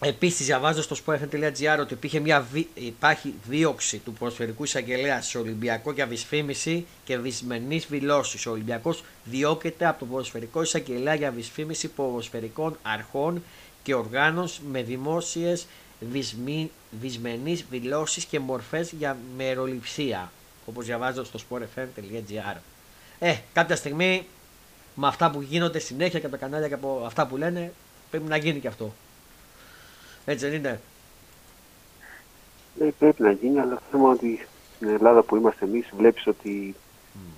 Επίσης, διαβάζω στο sportfm.gr ότι υπήρχε μια δι... υπάρχει δίωξη του ποδοσφαιρικού εισαγγελέα σε Ολυμπιακό για δυσφήμιση και δυσμενεί δηλώσεις. Ο Ολυμπιακός διώκεται από το ποδοσφαιρικό εισαγγελέα για δυσφήμιση ποδοσφαιρικών αρχών και οργάνων με δημόσιες δυσμη... δυσμενεί δηλώσεις και μορφές για μεροληψία. Όπως διαβάζω στο sportfm.gr. Ε, κάποια στιγμή με αυτά που γίνονται συνέχεια και από τα κανάλια και από αυτά που λένε, πρέπει να γίνει και αυτό. Έτσι δεν είναι. Ε, πρέπει να γίνει, αλλά το θέμα είναι ότι στην Ελλάδα που είμαστε εμείς, βλέπεις ότι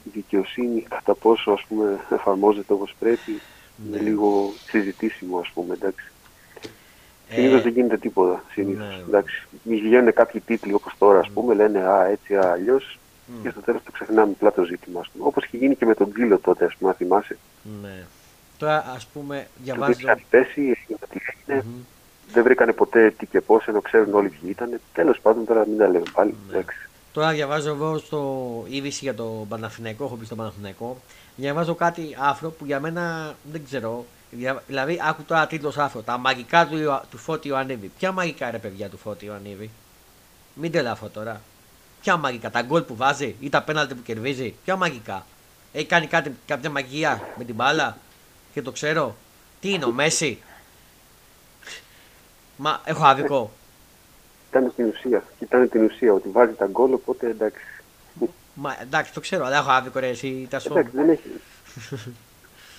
η δικαιοσύνη κατά πόσο ας πούμε, εφαρμόζεται όπως πρέπει Ναι. είναι λίγο συζητήσιμο, ας πούμε. Εντάξει. Ε, Συνήθως δεν γίνεται τίποτα. Συνήθως. ναι. Εντάξει. Μη βγαίνουν κάποιοι τίτλοι όπως τώρα, ας πούμε, λένε Α, έτσι, α, αλλιώς. Μμ. Και στο τέλος το ξεχνάμε απλά το ζήτημα. Όπως είχε γίνει και με τον Τζίλο τότε, ας πούμε, αν θυμάσαι. Ναι. Τώρα ας πούμε Το διαβάζω. είχε πέσει, έγινε τι έγινε. Μμμ. Δεν βρήκανε ποτέ τι και πώς, ενώ ξέρουν όλοι ποιοι ήταν. Τέλος πάντων, τώρα μην τα λέμε πάλι. Ναι. Εντάξει. Τώρα διαβάζω εγώ στο είδηση για το Παναθηναϊκό, έχω πει στο Παναθηναϊκό. Διαβάζω κάτι άφρο που για μένα δεν ξέρω. Δια- Δηλαδή, άκου τώρα τίτλος άφρο. Τα μαγικά του, Ιωα- του Φώτη Ιωαννίδη. Ποια μαγικά ρε παιδιά του Φώτη Ιωαννίδη. Μην τελάφω τώρα. Ποια μαγικά, τα γκολ που βάζει ή τα πέναλτι που κερδίζει; Ποια μαγικά; Έχει κάνει κάτι, κάποια μαγεία με την μπάλα; Και το ξέρω. Τι είναι ο Μέση; Μα έχω άδικο. Ήταν την ουσία. Ήταν την ουσία ότι βάζει τα γκολ, οπότε εντάξει. Μα εντάξει, το ξέρω, αλλά έχω άδικο ρε εσύ. Τα σου. Εντάξει, δεν έχει.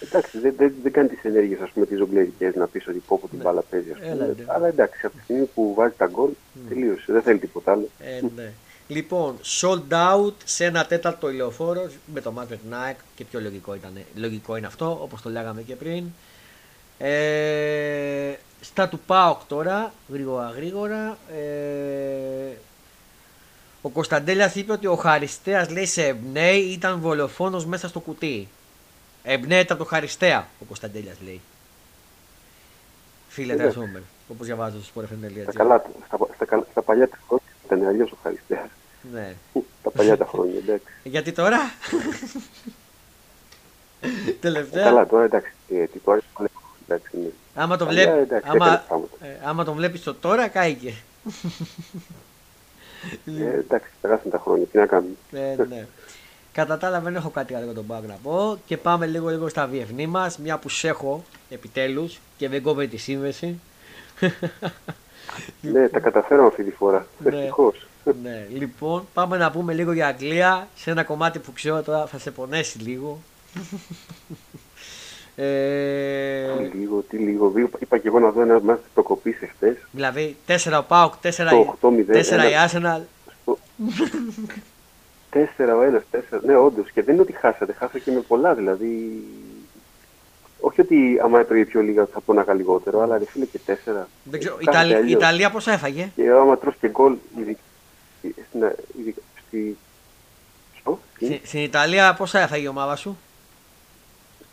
εντάξει, δεν, δεν, δεν κάνει τις ενέργειες ας πούμε τις ζογκλερικέ να πεις ότι πω πω την Ναι. μπάλα παίζει. Ας πούμε. Έλα, ναι. Αλλά εντάξει, από τη στιγμή που βάζει τα γκολ, τελείωσε. Δεν θέλει τίποτα άλλο. Ε, ναι. Λοιπόν, sold out σε ένα τέταρτο ηλεοφόρο με το Μάτρετ Nike και πιο λογικό, ήταν, λογικό είναι αυτό, όπως το λέγαμε και πριν. Ε, στα του ΠΑΟΚ τώρα, γρήγορα γρήγορα. Ε, ο Κωνσταντέλιας είπε ότι ο Χαριστέας λέει σε εμπνέει ήταν βολοφόνος μέσα στο κουτί. Εμπνέεται από το Χαριστέα, ο Κωνσταντέλιας λέει. Φίλε Εντάξει. Τρασούμερ, όπως διαβάζω στο Στα sportfm.gr. καλά του. Στα, στα, καλά- στα παλιά τα χρόνια ήταν αλλιώς ο Χαριστέας. Ναι. τα παλιά τα χρόνια, εντάξει. Γιατί τώρα; Τελευταία. Καλά, τώρα εντάξει. Ε, τι τώρα, εντάξει, ναι. Άμα τον Παλιά, βλέπει. εντάξει, Άμα, έκανε πράγματα. ε, άμα τον βλέπεις το τώρα, κάηκε. Ε, εντάξει, περάσαν τα χρόνια. Τι να κάνουμε. Ε, ναι. Κατά τα άλλα, δεν έχω κάτι άλλο για τον Πάγκ να πω. Και πάμε λίγο λίγο στα διεθνή μας. Μια που σε έχω επιτέλους και δεν κόβει τη σύνδεση. ναι, τα καταφέραμε αυτή τη φορά. Ναι. Ευτυχώς. ναι, λοιπόν, πάμε να πούμε λίγο για Αγγλία σε ένα κομμάτι που ξέρω τώρα θα σε πονέσει λίγο. ε, Τι λίγο, τι λίγο. Είπα, είπα και εγώ να δω ένα μάτι προκοπή εχθέ. δηλαδή 4 ο Πάοκ, 4, Το 8-0, 4 η ένα- Arsenal. Τέσσερα ο ένας, τέσσερα. Ναι, όντως. Και δεν είναι ότι χάσατε, χάσατε και με πολλά. Δηλαδή. Όχι ότι άμα έπαιρνε πιο λίγα θα πόναγα λιγότερο, αλλά ρε φίλε και τέσσερα. Δεν ξέρω, η Κάθεται Ιταλία, η αλλιώς. Ιταλία πόσα έφαγε; Και άμα τρως και γκολ, ειδι- στην, ειδι- στη, στο, στην, Στην, στην Ιταλία πόσα έφαγε η ομάδα σου;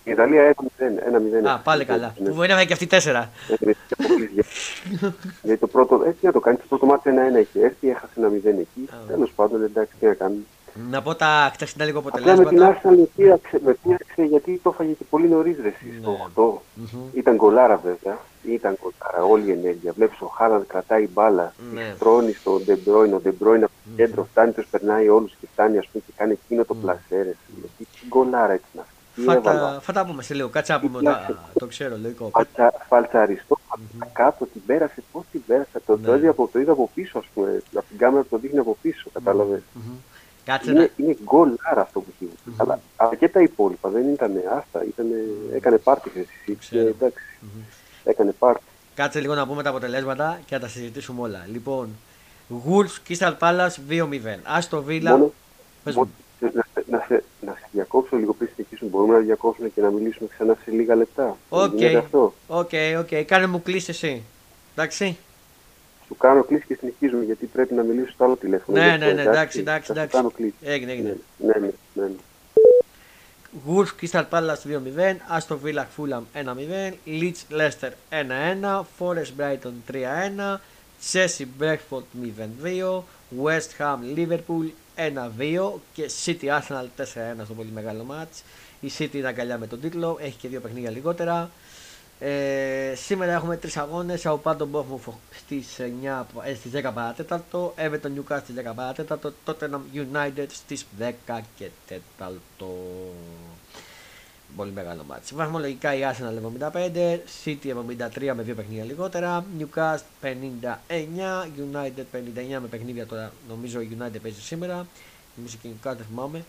Στην Ιταλία έχουμε ένα μηδέν. Α, πάλι καλά. Ναι. Που μπορεί να έφαγε και αυτή τέσσερα. Έκανε και αποκλεισιά. Γιατί το πρώτο, έτσι να το κάνεις, το πρώτο ματς ένα-ένα έχει έρθει, έχασε ένα μηδέν εκεί. Α. Τέλος πάντων, εντάξει, τι να κάνουμε. Να πω τα χτεσινά λίγο Απλά με την αποτελέσματα. Arsenal με πείραξε, με πείραξε γιατί το έφαγε και πολύ νωρίς ρε εσύ, Ναι. στο 8. Μμμ. Ήταν γκολάρα βέβαια. Ήταν γκολάρα, όλη η ενέργεια. Βλέπεις ο Χάαλαντ κρατάει μπάλα, Ναι. ναι. στρώνει στον Ντεμπρόιν, ο Ντεμπρόιν από το κέντρο φτάνει, τους περνάει όλους και φτάνει ας πούμε, και κάνει εκείνο το πλασέρε. Τι γκολάρα ήταν αυτή. Τι Θα έβαλα. τα, θα τα πούμε σε λίγο. Κάτσε να πούμε. Κοιτάξτε. τα- Το ξέρω, λογικό. Φαλτσα, φαλτσαριστό από κάτω την πέρασε. Πώς την πέρασε, το, Ναι. το, είδα από, το είδα από πίσω, ας πούμε. Από την κάμερα που το δείχνει από πίσω, κατάλαβες. Μμμ. Κάτσε να. Είναι, είναι γκολάρα αυτό που έχει. Αλλά, αλλά και τα υπόλοιπα δεν ήταν άστα. Ήτανε, έκανε πάρτι χθες η City και Ξέρω. εντάξει. Έκανε πάρτι. Κάτσε λίγο να πούμε τα αποτελέσματα και να τα συζητήσουμε όλα. Λοιπόν, Wolves Crystal Palace 2-0. Άστο Villa. Μόνο, Πες μόνο μου. Να, σε- να, σε, να σε διακόψω διακόψω λίγο πριν συνεχίσουμε. Μπορούμε να διακόψουμε και να μιλήσουμε ξανά σε λίγα λεπτά. Οκ. Γίνεται αυτό; Οκ, οκ. Κάνε μου κλήση εσύ. Εντάξει. Σου κάνω κλήση και συνεχίζουμε γιατί πρέπει να μιλήσω στο άλλο τηλέφωνο. Ναι, Γι' αυτό, ναι, ναι, εντάξει, εντάξει, Θα σου εντάξει. κάνω κλήση. Έγινε, έγινε. Ναι, ναι, ναι, ναι. Wolves Crystal Palace 2-0, Aston Villa Fulham 1-0, Leeds Leicester 1-1, Forest Brighton 3-1, Chelsea Brentford 0-2, West Ham Liverpool 1-2 και City Arsenal 4-1 στο πολύ μεγάλο μάτς. Η City είναι αγκαλιά με τον τίτλο, έχει και δύο παιχνίδια λιγότερα. Ε, σήμερα έχουμε τρεις αγώνες. Σαουπάντο Μπόφμουφ στις 9, ε, στις 10 παρατέταρτο. Everton Newcastle στις 10 παρατέταρτο. Tottenham United στις 10 και 4. Πολύ μεγάλο μάτι. Βαθμολογικά η Arsenal 75, City 73 με δύο παιχνίδια λιγότερα, Newcastle 59, United 59 με παιχνίδια τώρα. Νομίζω η United παίζει σήμερα. Νομίζω και η Newcastle δεν θυμάμαι.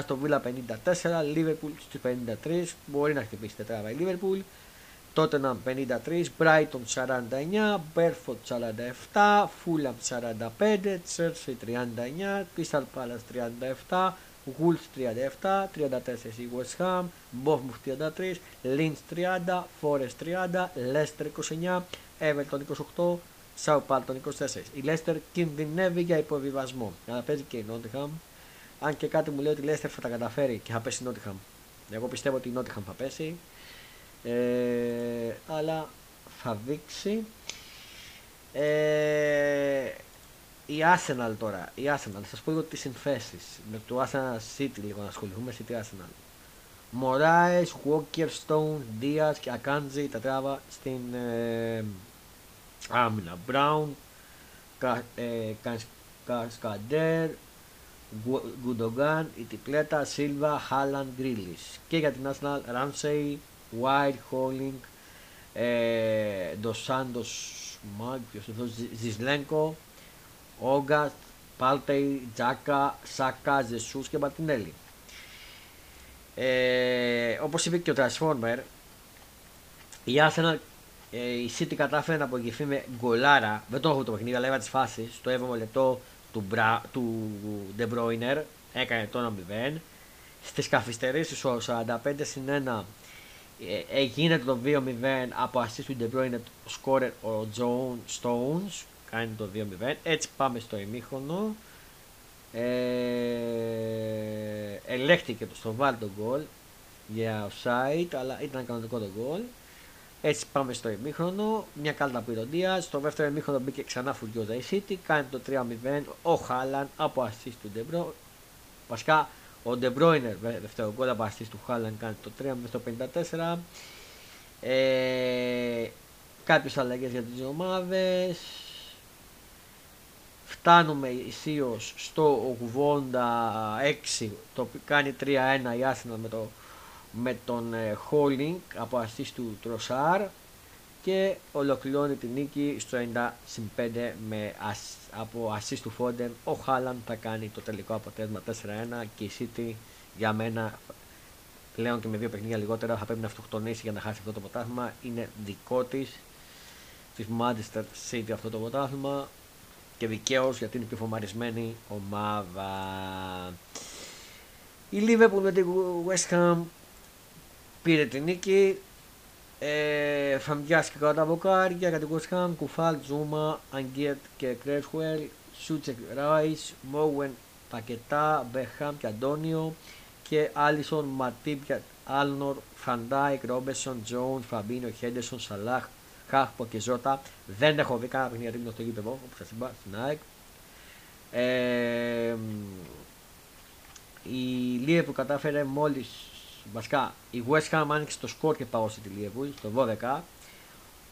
Aston Villa 54, Liverpool στις 53, μπορεί να χτυπήσει τετράβα η Liverpool. Tottenham 53, Brighton 49, Berford 47, Fulham 45, Chelsea 39, Crystal Palace 37, Wolves 37, 34 η West Ham, Bournemouth 33, Lynch 30, Forest 30, Leicester 29, Everton 28, Southampton 24. Η Leicester κινδυνεύει για υποβιβασμό. Αλλά παίζει και η Nottingham. Αν και κάτι μου λέει ότι η Leicester θα τα καταφέρει και θα πέσει η Nottingham. Εγώ πιστεύω ότι η Nottingham θα πέσει. Ε, αλλά θα δείξει. Ε, η Arsenal τώρα, η Arsenal, θα σας πω λίγο τις συνθέσεις. Με το Arsenal City λίγο να ασχοληθούμε, City Arsenal. Μωράες, Walker, Stone, Diaz και Akanji τα τράβα στην ε, άμυνα. Brown, Κα, ε, Κασκαντέρ, Γκουντογκάν, η Τιπλέτα, Σίλβα, Χάλαν, Γκρίλις. Και για την Arsenal, Ramsey, White, Holding, ε, Ντοσάντος, Μάγκ, ποιος είναι αυτός, Ζισλένκο, Όγκαστ, Πάλτεϊ, Τζάκα, Σάκα, Ζεσούς και Μαρτινέλη. Ε, όπως είπε και ο Transformer, η Arsenal, ε, η City κατάφερε να απογευθεί με γκολάρα, δεν το έχω το παιχνίδι, αλλά έβαλε τις φάσεις, στο 7ο λεπτό του, Μπρα, του De Bruyne, έκανε το 1-0. Στις καθυστερήσεις ο 45 συν 1 ε, γίνεται το 2-0 από assist του De Bruyne σκόρερ ο John Stones κάνει το 2-0 έτσι πάμε στο ημίχρονο. Ε, ελέγχθηκε το στο βάλ το γκολ για offside αλλά ήταν κανονικό το γκολ. Έτσι πάμε στο ημίχρονο. Μια κάλτα πυροντία στο δεύτερο ημίχρονο μπήκε ξανά φουριόζα η City. Κάνει το 3-0 ο Χάλαν από assist του De Bruyne. Βασικά ο De Bruyne δεύτερο γκολ από assist του Χάλαν κάνει το 3 στο 54 ε, κάποιες αλλαγές για τις ομάδες φτάνουμε ισίως στο 86 το οποίο κάνει 3-1 η Arsenal με, το, με τον ε, Holding από assist του Τροσάρ και ολοκληρώνει την νίκη στο 90 5 με ας, από assist του Foden ο Χάλαν θα κάνει το τελικό αποτέλεσμα 4-1 και η City για μένα πλέον και με δύο παιχνίδια λιγότερα θα πρέπει να αυτοκτονήσει για να χάσει αυτό το ποτάθλημα είναι δικό της της Manchester City αυτό το ποτάθλημα και δικαίως γιατί είναι η πιο φομαρισμένη ομάδα. Η Liverpool με τη West Ham πήρε την νίκη. Ε, Φαμιάς κατά βοκάρια για την West Ham, Κουφάλ, Ζούμα, Αγκέτ και Κρέσχουελ, Σούτσεκ, Ράις, Μπόουεν, Πακετά, Μπεχάμ και Αντώνιο και Άλισον, Ματίπ και Άρνολντ, Φαν Ντάικ, Ρόμπερτσον, Τζόουνς, Φαμπίνιο, Χέντερσον, Σαλάχ, Χάχπο και Ζότα. Δεν έχω δει κανένα παιχνίδι ρίγνο στο γήπεδο, όπως σας είπα στην ΑΕΚ. Ε, η Liverpool κατάφερε μόλις. Βασικά, η West Ham άνοιξε το σκορ και πάγωσε τη Liverpool στο 12.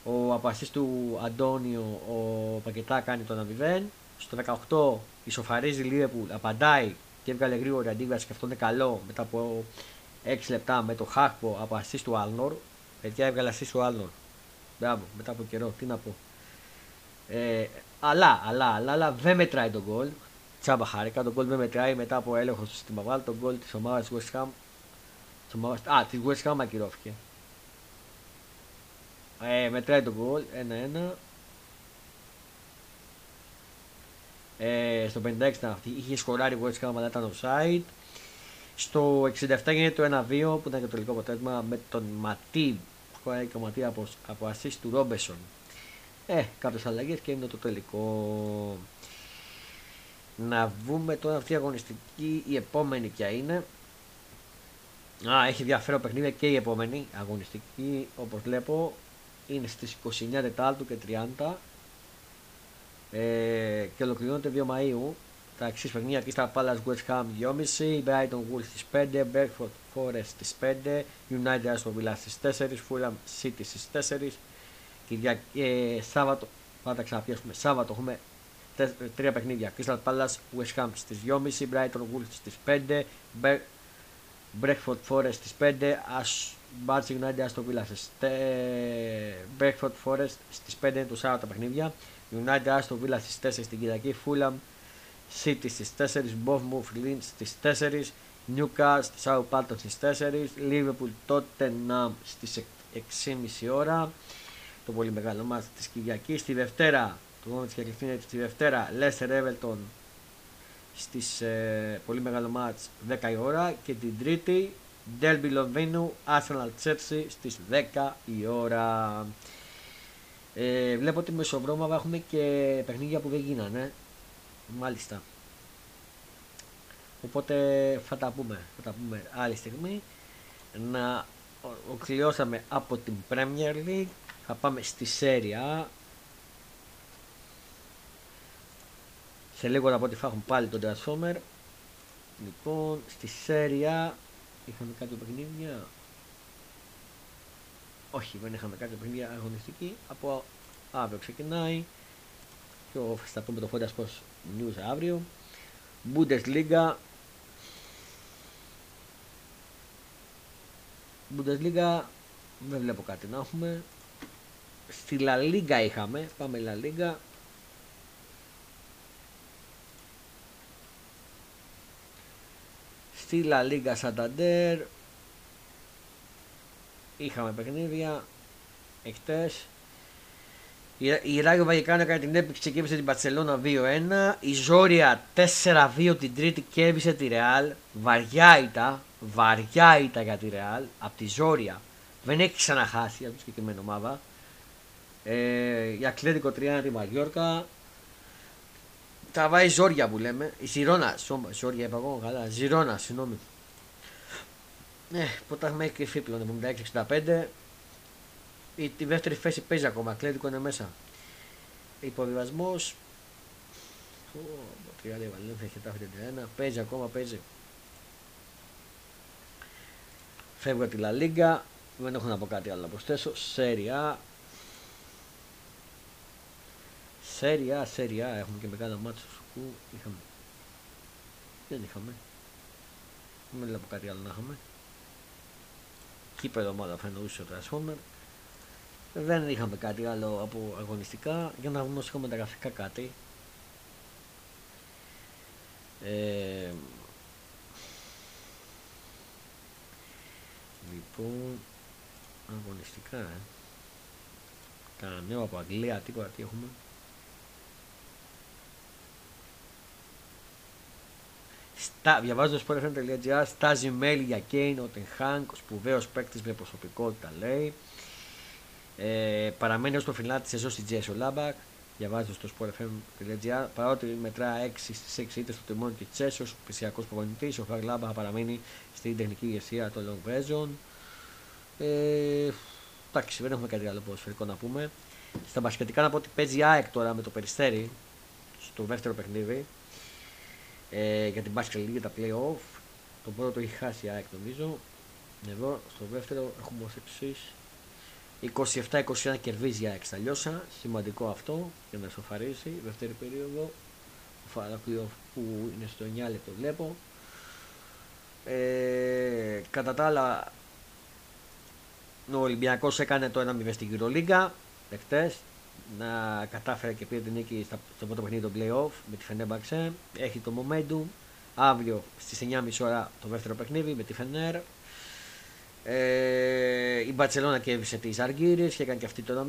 Από assist του Αντώνιο, ο Πακετά κάνει το 1-0. Στο 18 ισοφαρίζει η Liverpool, απαντάει και έβγαλε γρήγορη αντίδραση και αυτό είναι καλό μετά από 6 λεπτά με το Χάχπο από assist του Άρνολντ. Παιδιά έβγαλε assist του Άρνολντ. Μπράβο, μετά από καιρό, τι να πω. Ε, αλλά, αλλά, αλλά, αλλά δεν μετράει το γκολ. Τσάμπα χάρηκα, το γκολ δεν μετράει μετά από έλεγχο στο σύστημα VAR. Το γκολ της ομάδας τη West Ham. Της ομάδας, α, της West Ham ακυρώθηκε. Ε, μετράει τον γκολ, 1-1. Ε, στο 56 ήταν αυτή. Είχε σκοράρει η West Ham αλλά ήταν offside. Στο 67 γίνεται το 1-2 που ήταν και το τελικό αποτέλεσμα με τον Ματί που χωράει και ο Ματί από, από του Ρόμπεσον. Ε, κάποιες αλλαγές και είναι το τελικό. Να βούμε τώρα αυτή η αγωνιστική, η επόμενη ποια είναι. Α, έχει ενδιαφέρον παιχνίδια και η επόμενη αγωνιστική, όπως βλέπω, είναι στις 29 Τετάλτου και 30 ε, και ολοκληρώνεται 2 Μαΐου. Τα εξής παιχνίδια Crystal Palace West Ham 2.30, Brighton Wolves στις 5, Berkford Forest στις 5, United Aston Villa στις 4, Fulham City στις 4, Κυριακ... ε, Σάββατο, πάντα ξαναπιέσουμε, Σάββατο έχουμε τρία παιχνίδια, Crystal Palace West Ham στις 2.30, Brighton Wolves στις 5, Breakford Forest στις 5, Manchester United Aston Villa στις Breakford Forest στις 5 είναι το Σάββατο τα παιχνίδια, United Aston Villa στις 4 στην Κυριακή, Fulham City στις 4, Bournemouth Lynch στις 4, Newcastle Southampton στις 4, Liverpool Tottenham στις 6.30 ώρα, το πολύ μεγάλο μάτι της Κυριακής, στη Δευτέρα, το μόνο της Κυριακής είναι στη Δευτέρα, Leicester Everton στις ε, πολύ μεγάλο μάτς 10 η ώρα και την Τρίτη Derby Λονδίνου Arsenal Chelsea στις 10 η ώρα. Ε, βλέπω ότι μεσοβρόμαδα έχουμε και παιχνίδια που δεν γίνανε. Μάλιστα. Οπότε θα τα πούμε, θα τα πούμε άλλη στιγμή. Να οκλειώσαμε από την Premier League. Θα πάμε στη Σέρια Σε λίγο να πω ότι θα έχουν πάλι τον Transformer. Λοιπόν, στη Σέρια είχαμε κάποια παιχνίδια. Όχι, δεν είχαμε κάποια παιχνίδια αγωνιστική. Από αύριο ξεκινάει. Και θα πούμε το Fondas πως News αύριο. Bundesliga. Bundesliga δεν βλέπω κάτι να έχουμε. Στη La Liga είχαμε. Πάμε La Liga. Στη La Liga Santander είχαμε παιχνίδια εχθές η Ράγιο Βαγικάνο έκανε την έπιξη και κέρδισε την Παρσελώνα 2-1. Η Ζόρια 4-2 την Τρίτη κέρδισε τη Ρεάλ. Βαριά ήττα, βαριά ήττα για τη Ρεάλ από τη Ζόρια. Δεν έχει ξαναχάσει από τη συγκεκριμένη ομάδα. Ε, η Ακλέτικο 3 τη Μαγιόρκα βάει ζόρια που λέμε. Η Ζηρώνα, σώμα, ζόρια είπα εγώ, καλά. Ζηρώνα, συγγνώμη. Ναι, ποτέ έχουμε κρυφή πλέον, 76-65. Η, τη δεύτερη θέση παίζει ακόμα, κλέδικο είναι μέσα. Υποβιβασμός. Τριάντα Βαλένθια, Χετάφη 31. Παίζει ακόμα, παίζει. Φεύγω από τη Λα Λίγκα. Δεν έχω να πω κάτι άλλο να προσθέσω. Σέρια. Σέρια, σέρια, έχουμε και μεγάλα μάτια στο σουκού. Είχαμε. Δεν είχαμε. Δεν λέω κάτι άλλο να είχαμε. Κύπελο ομάδα θα εννοούσε ο Transformer. Δεν είχαμε κάτι άλλο από αγωνιστικά. Για να δούμε όσο είχαμε γραφικά κάτι. Ε, λοιπόν, αγωνιστικά, ε. Κανένα νέο από Αγγλία, τίποτα τι έχουμε. Στα, διαβάζω στο sportfm.gr, στάζει mail για Κέιν, ο Τενχάνκ, ο σπουδαίος παίκτης με προσωπικότητα λέει. Ε, παραμένει ως το φινάλ τη σεζόν στη Τζέσο Λάμπακ. Διαβάζω στο sportfm.gr. Παρότι μετρά 6 στις 6 είτε στο τιμόνι της Τσέσος, ο πισιακός προπονητή, ο Φραγ Λάμπακ παραμείνει στην τεχνική ηγεσία των Long Version. Ε, εντάξει, δεν έχουμε κάτι άλλο ποδοσφαιρικό να πούμε. Στα μπασκετικά να πω ότι παίζει ΑΕΚ τώρα με το περιστέρι στο δεύτερο παιχνίδι ε, για την Basket League τα play-off. Το πρώτο το έχει χάσει η ΑΕΚ νομίζω. Εδώ στο δεύτερο έχουμε ως εξής 27-21 κερδίζει η ΑΕΚ στα λιώσα. Σημαντικό αυτό για να σοφαρίσει. Δεύτερη περίοδο. Το που είναι στο 9 λεπτό βλέπω. Ε, κατά τα άλλα ο Ολυμπιακός έκανε το 1-0 στην Euroliga εχθές να κατάφερε και πήρε την νίκη στο πρώτο παιχνίδι των playoff με τη Φενέρ Έχει το momentum. Αύριο στις 9.30 ώρα το δεύτερο παιχνίδι με τη Φενέρ. Ε, η Μπαρσελόνα κέρδισε τη Αργύρης και έκανε και αυτή το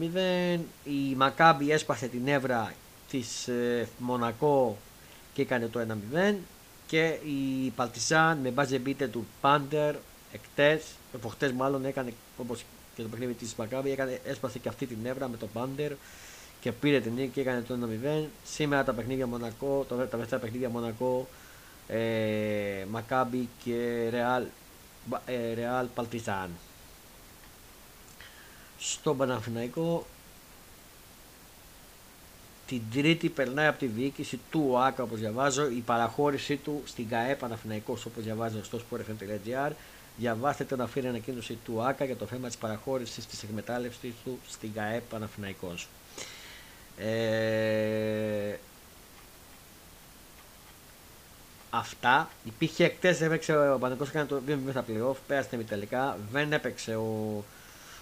1-0. Η Μακάμπη έσπασε την έβρα της ε, Μονακό και έκανε το 1-0. και η Παλτισάν με μπάζε μπίτε του Πάντερ εκτές, προχτές μάλλον έκανε όπως και το παιχνίδι της Μακάβη έκανε, έσπασε και αυτή την νεύρα με τον Πάντερ και πήρε την νίκη και έκανε το 1-0. Σήμερα τα παιχνίδια Μονακό, το, τα δεύτερα παιχνίδια Μονακό, ε, Μακάμπι και Ρεάλ, ε, Ρεάλ Παλτιζάν. Στον Παναθηναϊκό την Τρίτη περνάει από τη διοίκηση του ΟΑΚΑ όπως διαβάζω η παραχώρησή του στην ΚΑΕ Παναθηναϊκός όπως διαβάζω στο sportfm.gr διαβάστε την αφήρη ανακοίνωση του ΟΑΚΑ για το θέμα της παραχώρησης της εκμετάλλευσης του στην ΚΑΕ Παναθηναϊκός. Ε, αυτά. Υπήρχε εκτέ, έπαιξε ο Παναγικό έκανε το 2 στα playoff, πέρασε τελικά. Δεν έπαιξε ο,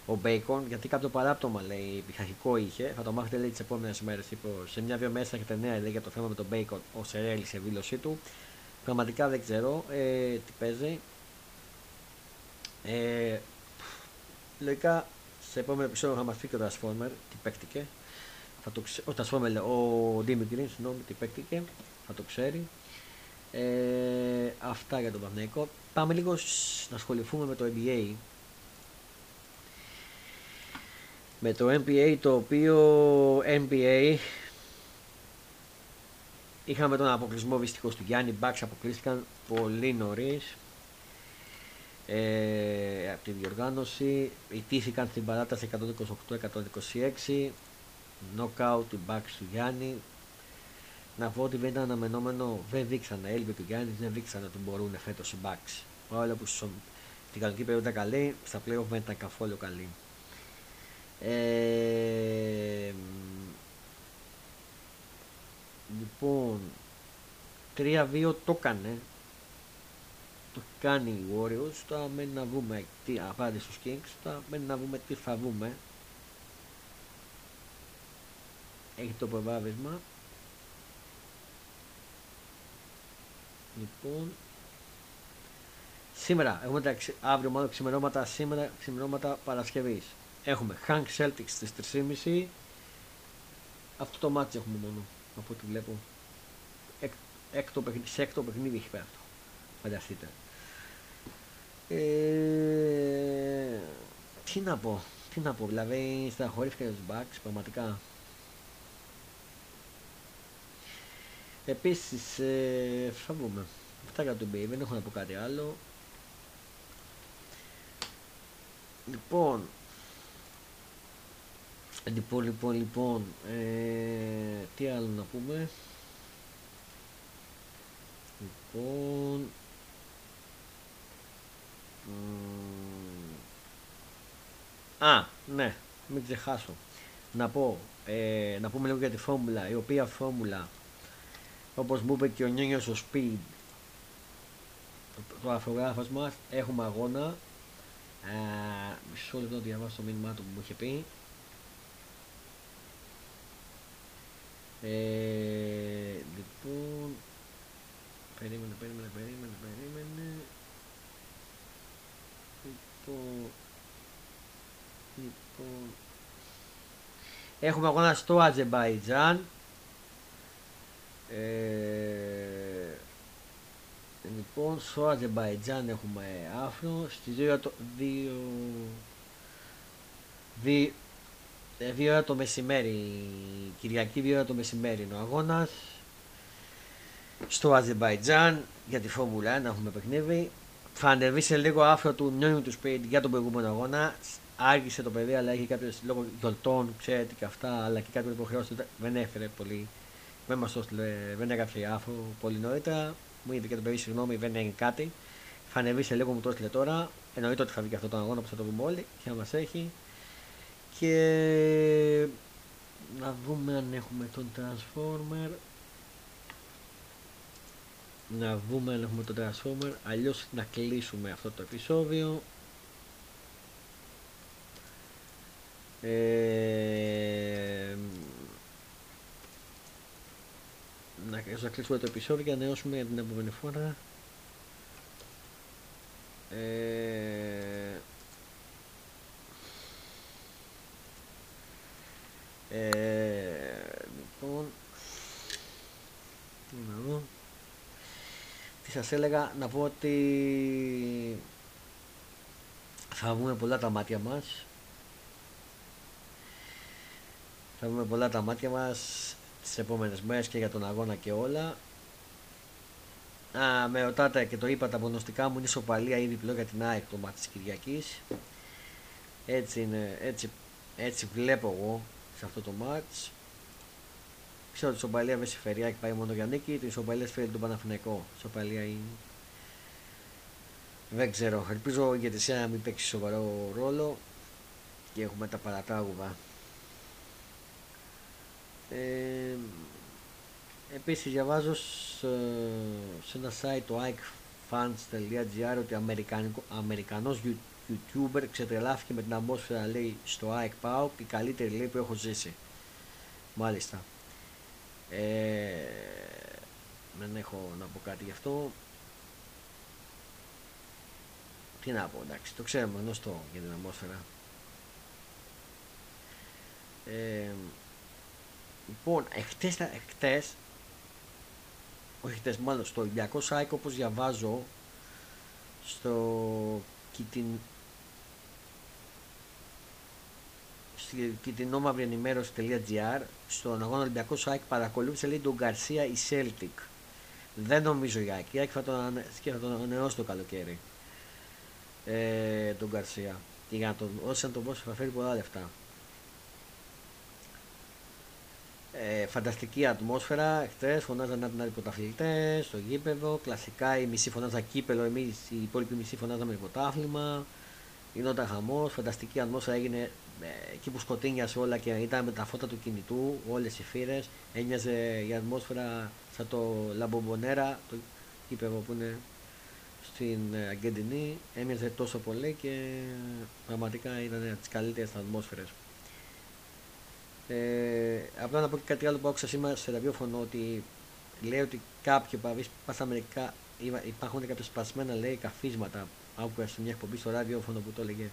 ο Bacon γιατί κάποιο παράπτωμα λέει πειθαρχικό είχε. Θα το μάθετε λέει τις επόμενες μέρες. Σε μια-δύο μέσα έχετε νέα λέει για το θέμα με τον Bacon ω Σερέλη σε δήλωσή του. Πραγματικά δεν ξέρω ε, τι παίζει. Ε, λογικά σε επόμενο επεισόδιο θα μας πει και ο Transformer τι παίχτηκε θα το ξε... ο, ο Δημητρή, συγγνώμη, τι παίκτηκε, θα το ξέρει. Ε, αυτά για τον Πανέκο. Πάμε λίγο να ασχοληθούμε με το NBA. Με το NBA το οποίο NBA είχαμε τον αποκλεισμό δυστυχώς του Γιάννη Μπάξ αποκλείστηκαν πολύ νωρίς ε, από τη διοργάνωση ιτήθηκαν στην παράταση 128-126 knockout του Bucks του Γιάννη. Να πω ότι δεν ήταν αναμενόμενο, δεν δείξανε, έλειπε του Γιάννης, δεν δείξανε ότι μπορούν φέτος οι Bucks. Παρόλο που στην κανονική περίοδο ήταν καλή, στα playoff δεν ήταν καθόλου καλή. Ε, λοιπόν, 3-2 το έκανε. Το κάνει οι Warriors. Τώρα μένει να δούμε τι απάντησε στους Kings. Τώρα μένει να δούμε τι θα δούμε. έχει το προβάδισμα λοιπόν σήμερα έχουμε τα αύριο μάλλον ξημερώματα σήμερα ξημερώματα Παρασκευής. Έχουμε Hank Celtics στις 3.30 αυτό το μάτι έχουμε μόνο από ό,τι βλέπω. Εκ, έκτο παιχνίδι, σε έκτο παιχνίδι έχει πέρα αυτό φανταστείτε. Ε, τι να πω τι να πω δηλαδή στα χωρίς και τους Bucks πραγματικά Επίσης, ε, θα βγούμε. Αυτά για το NBA, δεν έχω να πω κάτι άλλο. Λοιπόν, λοιπόν, λοιπόν, λοιπόν, ε, τι άλλο να πούμε. Λοιπόν, Α, ναι, μην ξεχάσω. Να πω, ε, να πούμε λίγο για τη φόρμουλα, η οποία φόρμουλα όπως μου είπε και ο Νιόνιος ο Speed. Το αφρογράφος μας έχουμε αγώνα. Ε, μισό λεπτό να διαβάσω το μήνυμά του που μου είχε πει. Ε, λοιπόν περίμενε, περίμενε, περίμενε, περίμενε. Λοιπόν λοιπόν. Έχουμε αγώνα στο Αζεμπαϊτζάν ε, λοιπόν, στο Αζερμπαϊτζάν έχουμε άφρο. Στις 2 το, 2, 2 ώρα το μεσημέρι, Κυριακή 2 ώρα το μεσημέρι είναι ο αγώνας. Στο Αζερμπαϊτζάν για τη Φόρμουλα 1 έχουμε παιχνίδι. Θα ανεβεί σε λίγο άφρο του νιόνιου του σπίτι για τον προηγούμενο αγώνα. Άργησε το παιδί, αλλά έχει κάποιε λόγω γιορτών, ξέρετε και αυτά, αλλά και κάποιε υποχρεώσεις δεν έφερε πολύ δεν μα το δεν έγραψε άφο πολύ νωρίτερα. Μου είπε και το παιδί συγγνώμη, δεν έγινε κάτι. Θα ανεβεί σε λίγο μου το έστειλε τώρα. Εννοείται ότι θα βγει αυτό το αγώνα που θα το δούμε όλοι και να μας έχει. Και να δούμε αν έχουμε τον Transformer. Να δούμε αν έχουμε τον Transformer. Αλλιώς να κλείσουμε αυτό το επεισόδιο. Ε, να, να κλείσουμε το επεισόδιο και να νεώσουμε την επόμενη φορά. Ε, ε, λοιπόν, να δω. σας έλεγα να πω ότι θα βγούμε πολλά τα μάτια μας θα βγούμε πολλά τα μάτια μας τις επόμενες μέρες και για τον αγώνα και όλα Α, με ρωτάτε και το είπα τα προγνωστικά μου είναι σοπαλία ή διπλό για την ΑΕΚ το μάτι της Κυριακής έτσι είναι, έτσι, έτσι βλέπω εγώ σε αυτό το μάτς Ξέρω ότι η Σοπαλία με συμφεριά και πάει μόνο για νίκη. Την Σοπαλία φέρει τον Παναθηναϊκό. Σοπαλία είναι. Δεν ξέρω. Ελπίζω η ηγετησία να μην παίξει σοβαρό ρόλο και έχουμε τα παρατάγουδα. Ε, επίσης διαβάζω σε, ένα site το ikefans.gr ότι Αμερικανός YouTuber ξετρελάθηκε με την ατμόσφαιρα λέει στο Ike Pau η καλύτερη λέει που έχω ζήσει. Μάλιστα. Ε, δεν έχω να πω κάτι γι' αυτό. Τι να πω, εντάξει, το ξέρουμε γνωστό για την ατμόσφαιρα. Ε, λοιπόν, εχθές, εχθές, όχι χτες, μάλλον στο Ολυμπιακό Σάικ όπως διαβάζω στο την στην νόμαυρη ενημέρωση.gr στον αγώνα Ολυμπιακό ΣΑΙΚ παρακολούθησε λέει τον Γκαρσία η Celtic. Δεν νομίζω η Άκη. Η Άκη θα τον, θα τον ανανεώσει το καλοκαίρι. Ε, τον Γκαρσία. Και για να τον όσοι να τον δώσει θα φέρει πολλά λεφτά. Ε, φανταστική ατμόσφαιρα. Χθες φωνάζαν να την άλλοι πρωταθλητές στο γήπεδο. Κλασικά η μισή φωνάζα κύπελο, εμείς η υπόλοιπη μισή φωνάζαμε πρωτάθλημα. Γινόταν χαμός, φανταστική ατμόσφαιρα έγινε ε, εκεί που σκοτίνιασε όλα και ήταν με τα φώτα του κινητού, όλες οι φύρες. Έμοιαζε η ατμόσφαιρα σαν το Λαμπομπονέρα, το κήπεδο που είναι στην ε, Αργεντινή. Έμοιαζε τόσο πολύ και πραγματικά ήταν από τις καλύτερες ατμόσφαιρες. Ε, απλά να πω και κάτι άλλο που άκουσα σήμερα σε ραδιόφωνο ότι λέει ότι κάποιοι παβεί πα Αμερικά υπάρχουν κάποια σπασμένα λέει καφίσματα. Άκουγα σε μια εκπομπή στο ραδιόφωνο που το έλεγε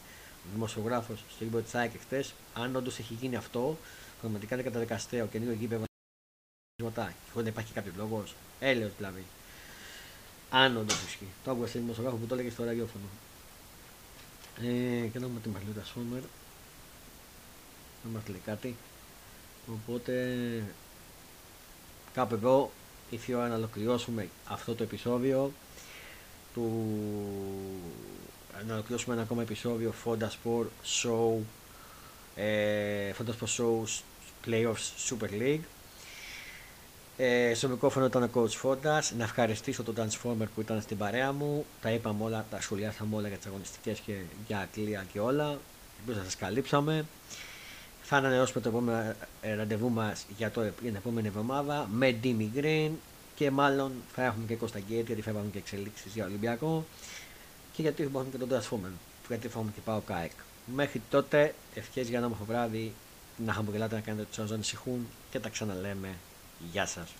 δημοσιογράφος στο γήπεδο τη ΑΕΚ χθες, αν όντως έχει γίνει αυτό, πραγματικά είναι καταδικαστέο και λίγο γήπεδο ρωτά. Και δεν υπάρχει κάποιος λόγος. Έλεος δηλαδή. Αν όντως ισχύει. Το άκουγα σε δημοσιογράφο που το έλεγε στο ραδιόφωνο. Ε, και να δούμε τι μα λέει Σούμερ. Να μας λέει κάτι. Οπότε κάπου εδώ ήρθε η ώρα να ολοκληρώσουμε αυτό το επεισόδιο του να ολοκληρώσουμε ένα ακόμα επεισόδιο Fonda Sport Show ε, Fonda Sport Show Playoffs Super League ε, στο μικρόφωνο ήταν ο Coach Fonda. Να ευχαριστήσω τον Transformer που ήταν στην παρέα μου. Τα είπαμε όλα, τα σχολιάσαμε όλα για τις αγωνιστικές και για Αγγλία και όλα. Ελπίζω να σας καλύψαμε. Θα ανανεώσουμε το επόμενο ε, ραντεβού μας για, για την επόμενη εβδομάδα με Dimi Green και μάλλον θα έχουμε και Κώστα Γκέιτ γιατί θα έχουμε και εξελίξεις για Ολυμπιακό και γιατί έχουμε και τον Transformer, γιατί θα έχουμε και πάω ΚΑΕΚ. Μέχρι τότε, ευχές για ένα όμορφο βράδυ, να χαμογελάτε, να κάνετε τους να ανησυχούν και τα ξαναλέμε. Γεια σας.